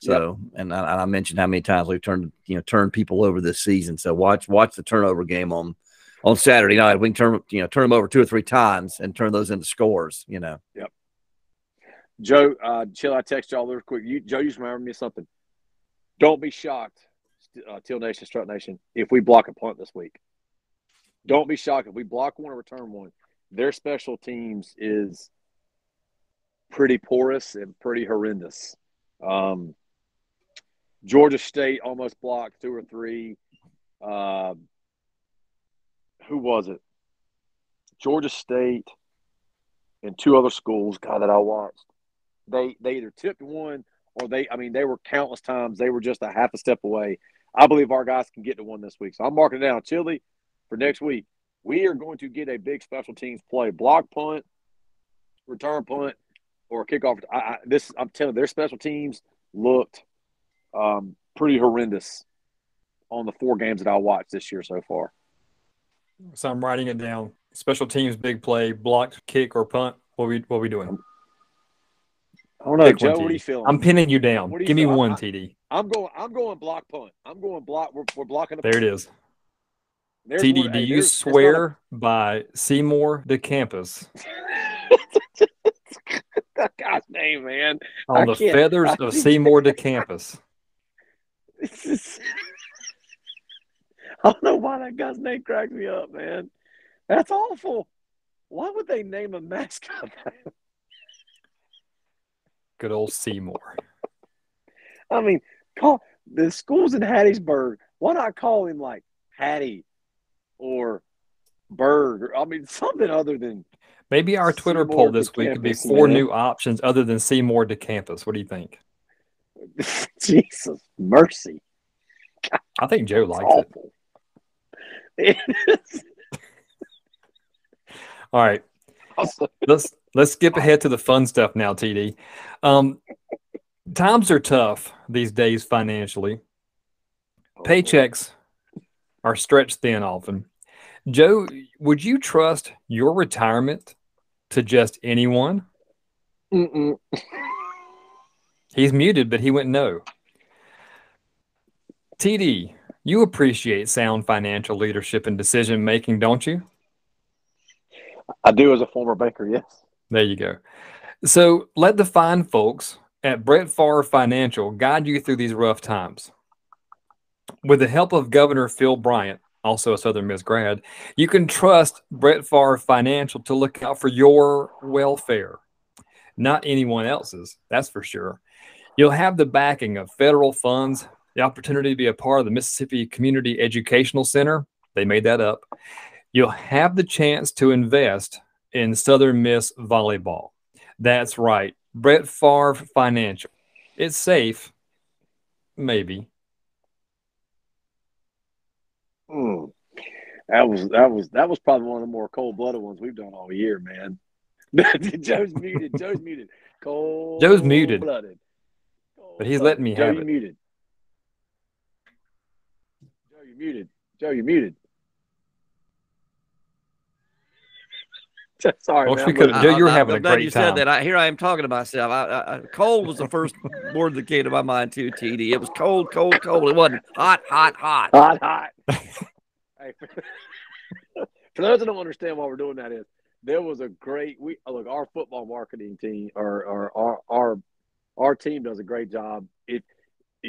So, and I, and I mentioned how many times we've turned you know turned people over this season. So watch watch the turnover game on on Saturday night. We can turn you know turn them over two or three times and turn those into scores. You know. Yep. Joe, uh, chill. I text y'all real quick. You, Joe, you just remember me something. Don't be shocked, uh, Teal Nation, Strut Nation, if we block a punt this week. Don't be shocked if we block one or return one. Their special teams is pretty porous and pretty horrendous. Um, Georgia State almost blocked two or three. Uh, who was it? Georgia State and two other schools, guy that I watched they they either tipped one or they I mean they were countless times they were just a half a step away. I believe our guys can get to one this week. So I'm marking it down. Chili for next week. We are going to get a big special teams play. Block punt, return punt, or kickoff. I, I, this I'm telling you, their special teams looked um, pretty horrendous on the four games that I watched this year so far. So I'm writing it down. Special teams, big play, blocked kick or punt. What we what we doing? I don't know, Pick Joe. One, what are you feeling? I'm pinning you down. You Give me feel? One, I- TD. I'm going. I'm going block punt. I'm going block. We're, we're blocking the There it is. There's TD, one- do hey, you not a- swear by Seymour d'Campus that guy's name, man. on I the feathers I- of Seymour is- I don't know why that guy's name cracks me up, man. That's awful. Why would they name a mascot that? Good old Seymour. I mean, call the schools in Hattiesburg. Why not call him like Hattie or Berg? Or, I mean, something other than Maybe our Twitter Seymour poll this week could be four man. new options other than Seymour to campus. What do you think? Jesus mercy. I think Joe likes it. awful. It All right. awesome. let's let's skip ahead to the fun stuff now, TD. Um, times are tough these days financially. Paychecks are stretched thin often. Joe, would you trust your retirement to just anyone? Mm-mm. He's muted, but he went no. TD, you appreciate sound financial leadership and decision making, don't you? I do as a former banker, yes. There you go. So let the fine folks at Brett Favre Financial guide you through these rough times. With the help of Governor Phil Bryant, also a Southern Miss grad, you can trust Brett Favre Financial to look out for your welfare, not anyone else's, that's for sure. You'll have the backing of federal funds, the opportunity to be a part of the Mississippi Community Educational Center. They made that up. You'll have the chance to invest in Southern Miss volleyball. That's right. Brett Favre Financial. It's safe. Maybe. Mm. That was that was that was probably one of the more cold blooded ones we've done all year, man. Joe's muted. Joe's muted. Cold. Joe's muted. Blooded. But he's letting me Joe, have it. muted. Joe, you muted. Joe, you're muted. Sorry, Well, man. we I'm could've- Joe, you were I'm- having I'm a glad great you time. said that. I, here I am talking to myself. I, I, I, cold was the first word that came to my mind too. TD. It was cold, cold, cold. It wasn't hot, hot, hot. hot, hot. hey, for, for those that don't understand why we're doing that is there was a great we oh, look our football marketing team or, or our our our team does a great job. If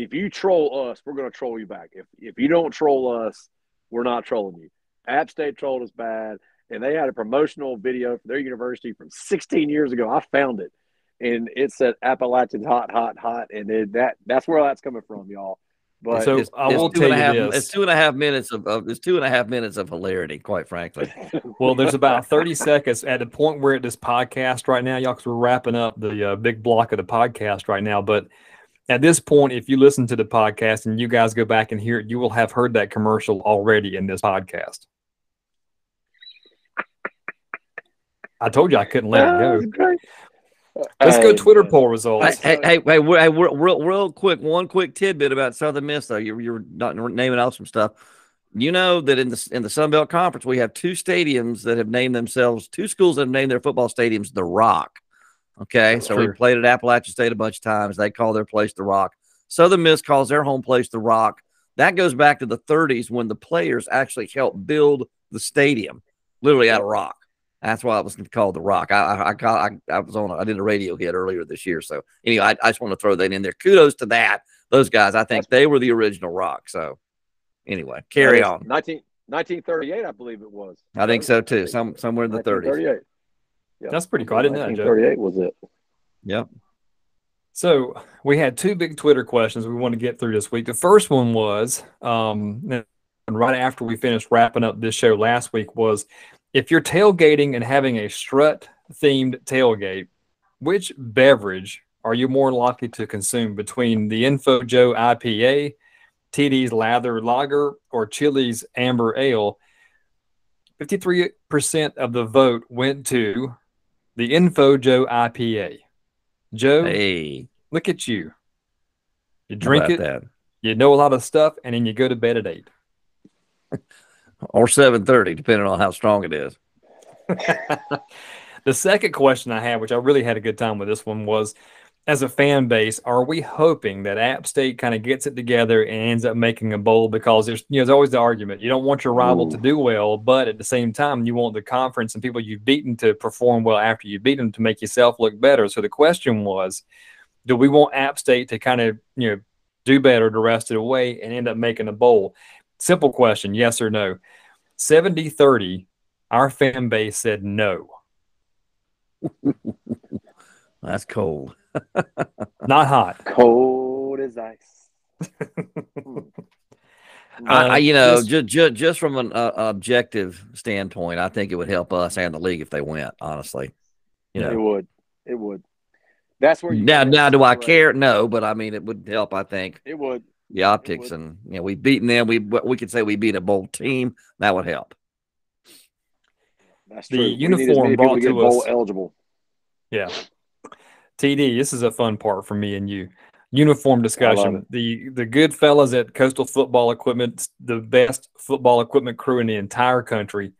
if you troll us, we're going to troll you back. If if you don't troll us, we're not trolling you. App State trolled us bad, and they had a promotional video for their university from 16 years ago. I found it, and it said Appalachians hot, hot, hot, and it, that that's where that's coming from, y'all. But So It's, I will two tell you half- this. It's two and a half minutes of, of it's two and a half minutes of hilarity, quite frankly. Well, there's about 30 seconds at the point where at this podcast right now, y'all, because we're wrapping up the uh, big block of the podcast right now. But at this point, if you listen to the podcast and you guys go back and hear it, you will have heard that commercial already in this podcast. I told you I couldn't let it oh, go. Let's go Twitter poll results. hey, hey, hey, we- hey, real, real, real quick, one quick tidbit about Southern Miss, though. You're, you're not naming off some stuff. You know that in the in the Sun Belt Conference, we have two stadiums that have named themselves, two schools that have named their football stadiums the Rock. Okay, so we played at Appalachian State a bunch of times. They call their place the Rock. Southern Miss calls their home place the Rock. That goes back to the 30s when the players actually helped build the stadium, literally out of rock. That's why it was called the Rock. I I, I, I, I was on. I did a radio hit earlier this year. So anyway, I, I just want to throw that in there. Kudos to that. Those guys. I think they were the original Rock. So anyway, carry on. 19, 1938, I believe it was. I think so too. Some somewhere in the 30s. 1938. Yeah. That's pretty cool. I didn't know that, Joe. 1938 was it. Yep. So we had two big Twitter questions we want to get through this week. The first one was, um, and right after we finished wrapping up this show last week, was if you're tailgating and having a strut themed tailgate, which beverage are you more likely to consume between the Info Joe IPA, TD's Lather Lager, or Chili's Amber Ale? 53% of the vote went to the Info Joe IPA. Joe, Hey, look at you. You drink it, that. you know a lot of stuff, and then you go to bed at eight. or 7:30, depending on how strong it is. the second question I had, which I really had a good time with this one, was as a fan base, are we hoping that App State kind of gets it together and ends up making a bowl? Because there's you know, there's always the argument. You don't want your rival to do well, but at the same time, you want the conference and people you've beaten to perform well after you beat them to make yourself look better. So the question was, do we want App State to kind of, you know, do better the rest of the way and end up making a bowl? Simple question, yes or no. 70 30, our fan base said no. That's cold. Not hot. Cold as ice. I, I, Uh, you know, just- just just, just from an uh, objective standpoint, I think it would help us and the league if they went. Honestly, you know, It would. It would. That's where you Now, now, do I separate. care? No, but I mean, it would help. I think It would. the optics would. and you know, we've beaten them. We we could say we beat a bowl team. That would help. That's The true. We uniform many brought to to bowl us- eligible. Yeah. TD, this is a fun part for me and you. Uniform discussion. The the good fellas at Coastal Football Equipment, the best football equipment crew in the entire country.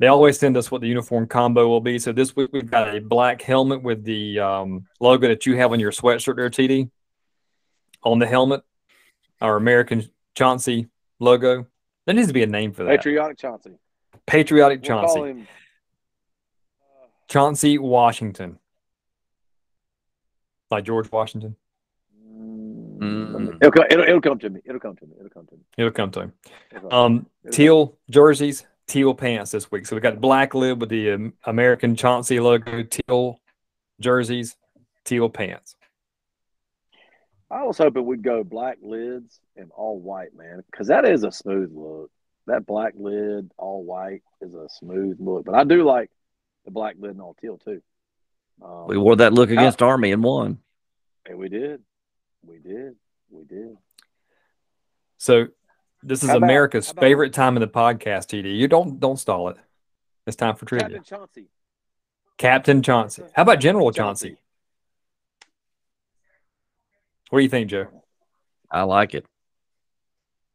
They always send us what the uniform combo will be. So this week we've got a black helmet with the um, logo that you have on your sweatshirt there, TD. On the helmet, our American Chauncey logo. There needs to be a name for that. Patriotic Chauncey. Patriotic We'll Chauncey. call him. uh, Chauncey Washington. Like George Washington. mm, It'll, co- it'll, it'll come to me. It'll come to me. It'll come to me. It'll come to him. Um, teal jerseys, teal pants this week. So we got black lid with the um, American Chauncey logo, teal jerseys, teal pants. I was hoping we'd go black lids and all white, man, because that is a smooth look. That black lid, all white, is a smooth look. But I do like the black lid and all teal too. Um, We wore that look How- against Army and won. and we did, we did, we did. So this is about- America's about- favorite time of the podcast, TD. You don't don't stall it. It's time for trivia. Captain Chauncey. Captain Chauncey. How about General Chauncey? What do you think, Joe? I like it.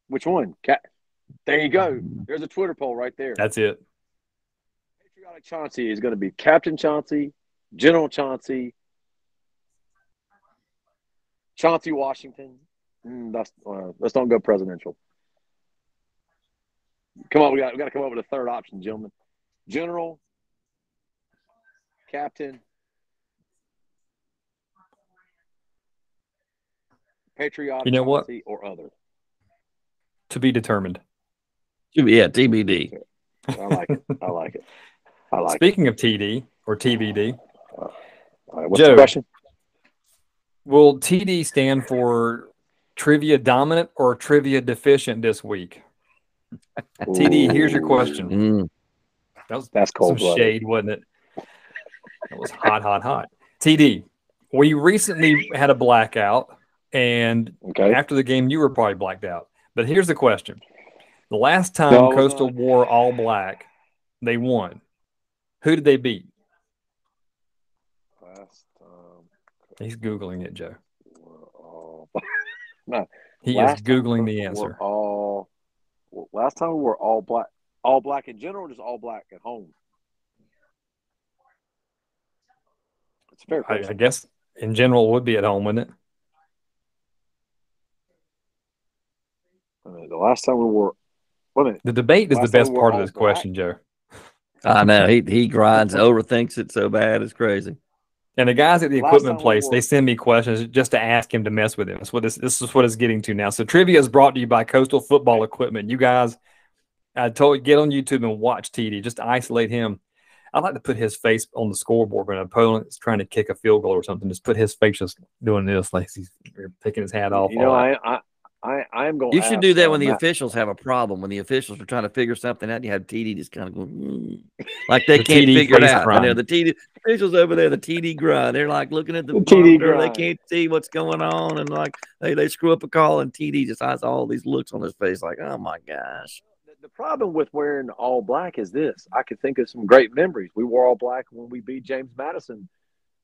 Which one? Cap- there you go. There's a Twitter poll right there. That's it. Patriotic Chauncey is going to be Captain Chauncey, General Chauncey, Chauncey Washington. Mm, that's, uh, let's don't go presidential. Come on, we got we got to come up with a third option, gentlemen. General, Captain, Patriotic You know what? Or other. To be determined. Yeah, TBD. I like it. I like it. I like it. Speaking of TD or TBD, All right, what's Joe. the question? will TD stand for trivia dominant or trivia deficient this week? TD, here's your question. Mm. That was That's some cold blooded. shade, wasn't it? That was hot, hot, hot. TD, we recently had a blackout, and Okay. after the game, you were probably blacked out. But here's the question: The last time No, Coastal not. wore all black, they won. Who did they beat? Last time He's googling it, Joe. we're He last is googling the answer. All well, last time we were all black, all black in general, or just all black at home. It's fair I. I guess in general it would be at home, wouldn't it? I mean, the last time we were, wait a minute, The debate is Last the best part of this black. question, Joe. I know he he grinds, overthinks it so bad, it's crazy. And the guys at the Last equipment place, they send me questions just to ask him to mess with him. That's what this, this is what it's getting to now. So trivia is brought to you by Coastal Football Equipment. You guys, I told you get on YouTube and watch TD. Just isolate him. I like to put his face on the scoreboard when an opponent is trying to kick a field goal or something. Just put his face just doing this, like he's picking his hat off. you know, I. I, I, I am going. You should do that when the Matt, officials have a problem. When the officials are trying to figure something out, you have TD just kind of going mm, like they The can't TD figure it face out. And they're the TD officials over there, the TD grind. They're like looking at the, The TD monitor, They can't see what's going on, and like they, they screw up a call, and TD just has all these looks on his face, like, oh my gosh. The- The problem with wearing all black is this. I could think of some great memories. We wore all black when we beat James Madison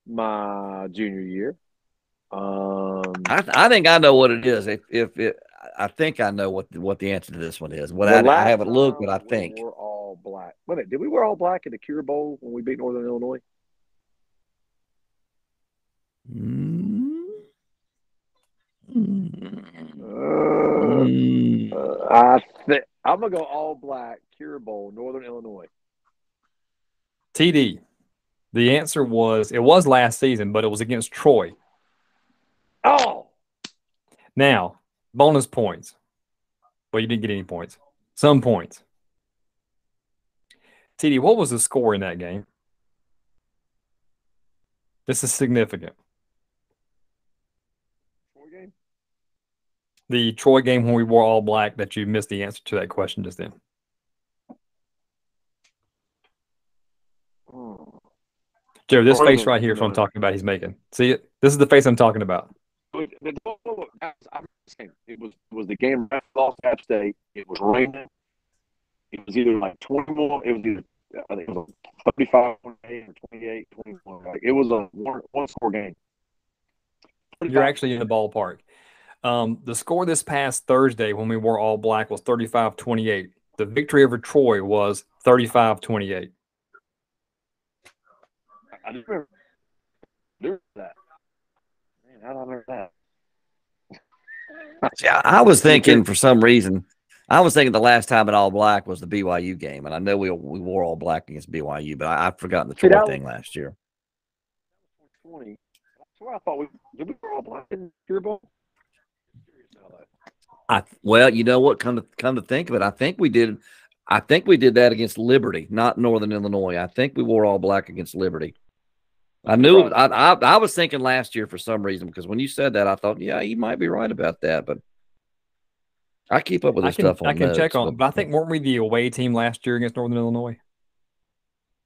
my junior year. Um, I, I think I know what it is. If if it, I think I know what the, what the answer to this one is. Well, I, I haven't looked, time but I we think. wore all black. Wait a minute, did we wear all black in the Cure Bowl when we beat Northern Illinois? Mm. Mm. Uh, Mm. uh, I think I'm gonna go all black Cure Bowl, Northern Illinois. TD. The answer was it was last season, but it was against Troy. Oh, Now, bonus points. Well, you didn't get any points. Some points. TD, what was the score in that game? This is significant. Four game? The Troy game when we wore all black that you missed the answer to that question just then. Hmm. Joe, this face right here is what I'm talking about. He's making. See it? This is the face I'm talking about. But the- the- I- I'm saying, It was was the game right off App State. It was raining. It was either like 21. It was either I think it was a 35 28 or 28 21. Like it was a one, one score game. You're actually in the ballpark. Um, the score this past Thursday when we wore all black was 35 28. The victory over Troy was 35 28. I remember that. Man, how did I remember that? See, I, was thinking for some reason, I was thinking the last time in all black was the BYU game, and I know we we wore all black against BYU, but I, I've forgotten the Troy thing last year. 20. That's where I thought we did we all black in your ball. I well, you know what? Come to come to think of it, I think we did. I think we did that against Liberty, not Northern Illinois. I think we wore all black against Liberty. I knew. Right. I, I I was thinking last year for some reason because when you said that, I thought, yeah, you might be right about that. But I keep up with I this can, stuff on I can notes, check on, but I think weren't we the away team last year against Northern Illinois?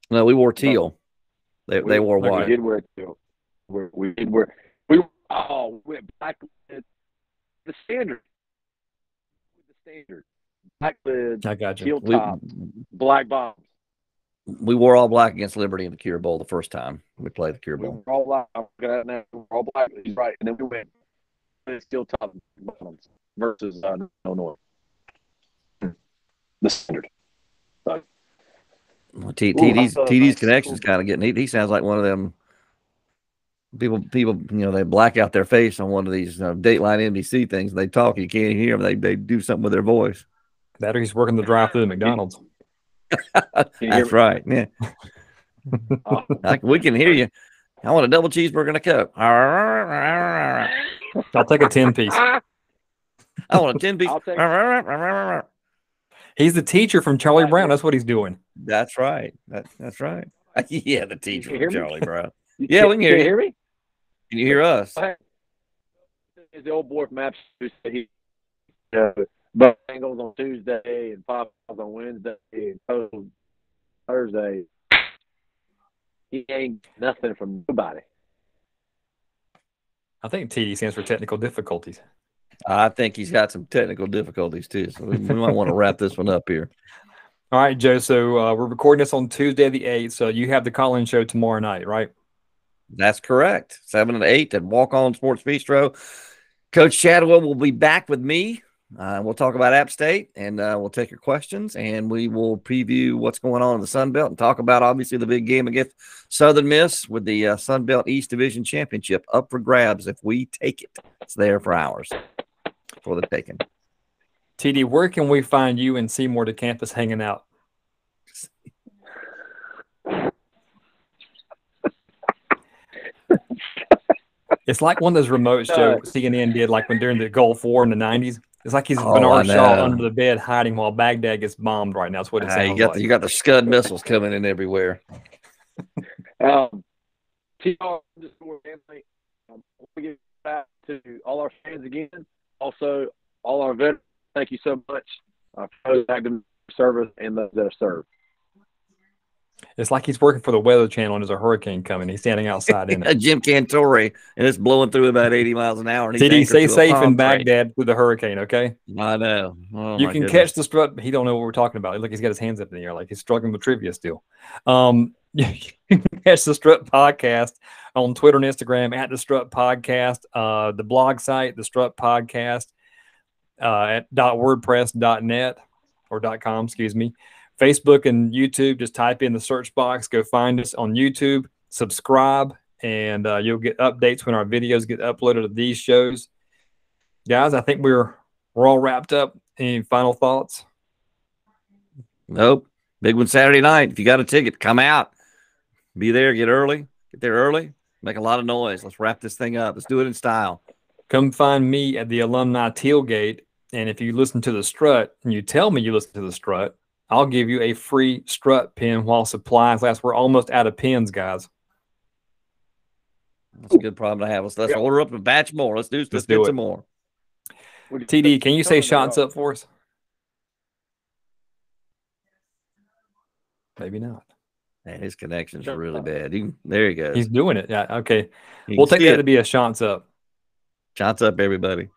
no, we wore teal. Oh. They they wore okay. We white. did wear it too. We, we did wear. We oh we went black lid, the standard. The standard. Black lid, I got you. teal We, top, black bombs. We wore all black against Liberty in the Cure Bowl the first time we played the Cure We Bowl. were all black. I'm looking at it now. We were all black. He's right. And then we went steel top bottoms versus uh, Illinois. The standard. Well, T, TD's TD's that's connections kind of getting. He, he sounds like one of them people. People, you know, they black out their face on one of these uh, Dateline NBC things. They talk, you can't hear them. They they do something with their voice. That or he's working the drive through the McDonald's. Can you hear That's me? right. Yeah, Oh, I, we can hear you. I want a double cheeseburger and a cup. I I'll take a 10 piece. I want a ten piece. Take- He's the teacher from Charlie Brown. That's what he's doing. That's right. That, that's right. yeah, the teacher hear from me? Charlie Brown. Yeah, can't- we can hear can't you. hear me? Can you hear us? Is the old boy from Apps who said he uh, but Bengals on Tuesday and five on Wednesday and Cold Thursday. He ain't nothing from nobody. I think TD stands for technical difficulties. I think he's got some technical difficulties too, so we, we might want to wrap this one up here. All right, Joe. So uh, we're recording this on Tuesday the 8th. So you have the call in show tomorrow night, right? That's correct. Seven and eight at Walk On Sports Bistro. Coach Chadwell will be back with me. Uh, we'll talk about App State and uh, we'll take your questions and we will preview what's going on in the Sun Belt and talk about obviously the big game against Southern Miss with the uh, Sun Belt East Division Championship up for grabs if we take it. It's there for ours for the taking. TD, where can we find you and Seymour d'Campus hanging out? It's like one of those remotes Joe Uh, CNN did, like when during the Gulf War in the '90s. It's like he's Oh, Bernard Shaw under the bed hiding while Baghdad gets bombed right now. That's what it Hey, sounds you got like. the, you got the Scud missiles coming in everywhere. Um, TR underscore family. Um, we give back to all our fans again. Also, all our veterans. Thank you so much uh, for those active service and those that have served. It's like he's working for the Weather Channel and there's a hurricane coming. He's standing outside in it. Jim Cantore, and it's blowing through about 80 miles an hour. And he's TD, stay safe in. Baghdad with the hurricane, okay? I know. Oh, you can goodness. catch the strut. He don't know what we're talking about. Look, he's got his hands up in the air like he's struggling with trivia still. Um, you can catch the Strut Podcast on Twitter and Instagram at the Strut Podcast. Uh, the blog site, the Strut Podcast, uh, at .wordpress.net or dot .com, excuse me. Facebook and YouTube, just type in the search box. Go find us on YouTube. Subscribe, and uh, you'll get updates when our videos get uploaded to these shows. Guys, I think we're we're all wrapped up. Any final thoughts? Nope. Big one Saturday night. If you got a ticket, come out. Be there. Get early. Get there early. Make a lot of noise. Let's wrap this thing up. Let's do it in style. Come find me at the alumni tailgate And if you listen to the strut and you tell me you listen to the strut, I'll give you a free strut pin while supplies last. We're almost out of pins, guys. That's a good problem to have. Let's, let's Yeah. order up a batch more. Let's do. Let's, Let's get do it. some more. What do you TD, can you say shots up for us? Maybe not. Man, his connections Sure. are really bad. He, there he goes. He's doing it. Yeah. Okay. You We'll take see that it. to be a shots up. Shots up, everybody.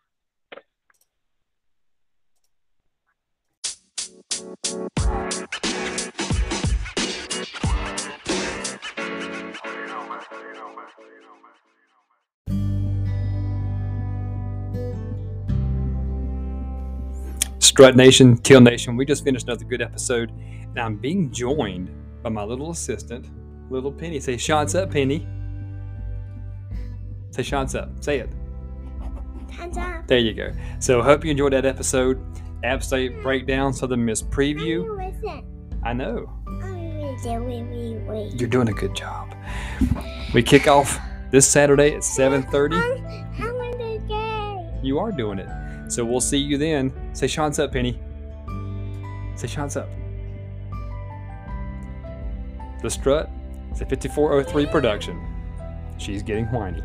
Strut Nation, Teal Nation, we just finished another good episode, and I'm being joined by my little assistant, little Penny. Say shots up, Penny. Say shots up. Say it. Hands up. There you go. So hope you enjoyed that episode. App State breakdown, Southern Miss preview. I know you're doing a good job. We kick off this Saturday at 7:30. I'm, I'm in the game. You are doing it. So we'll see you then. Say shots up, Penny. Say shots up. The Strut is a 5403 production. She's getting whiny.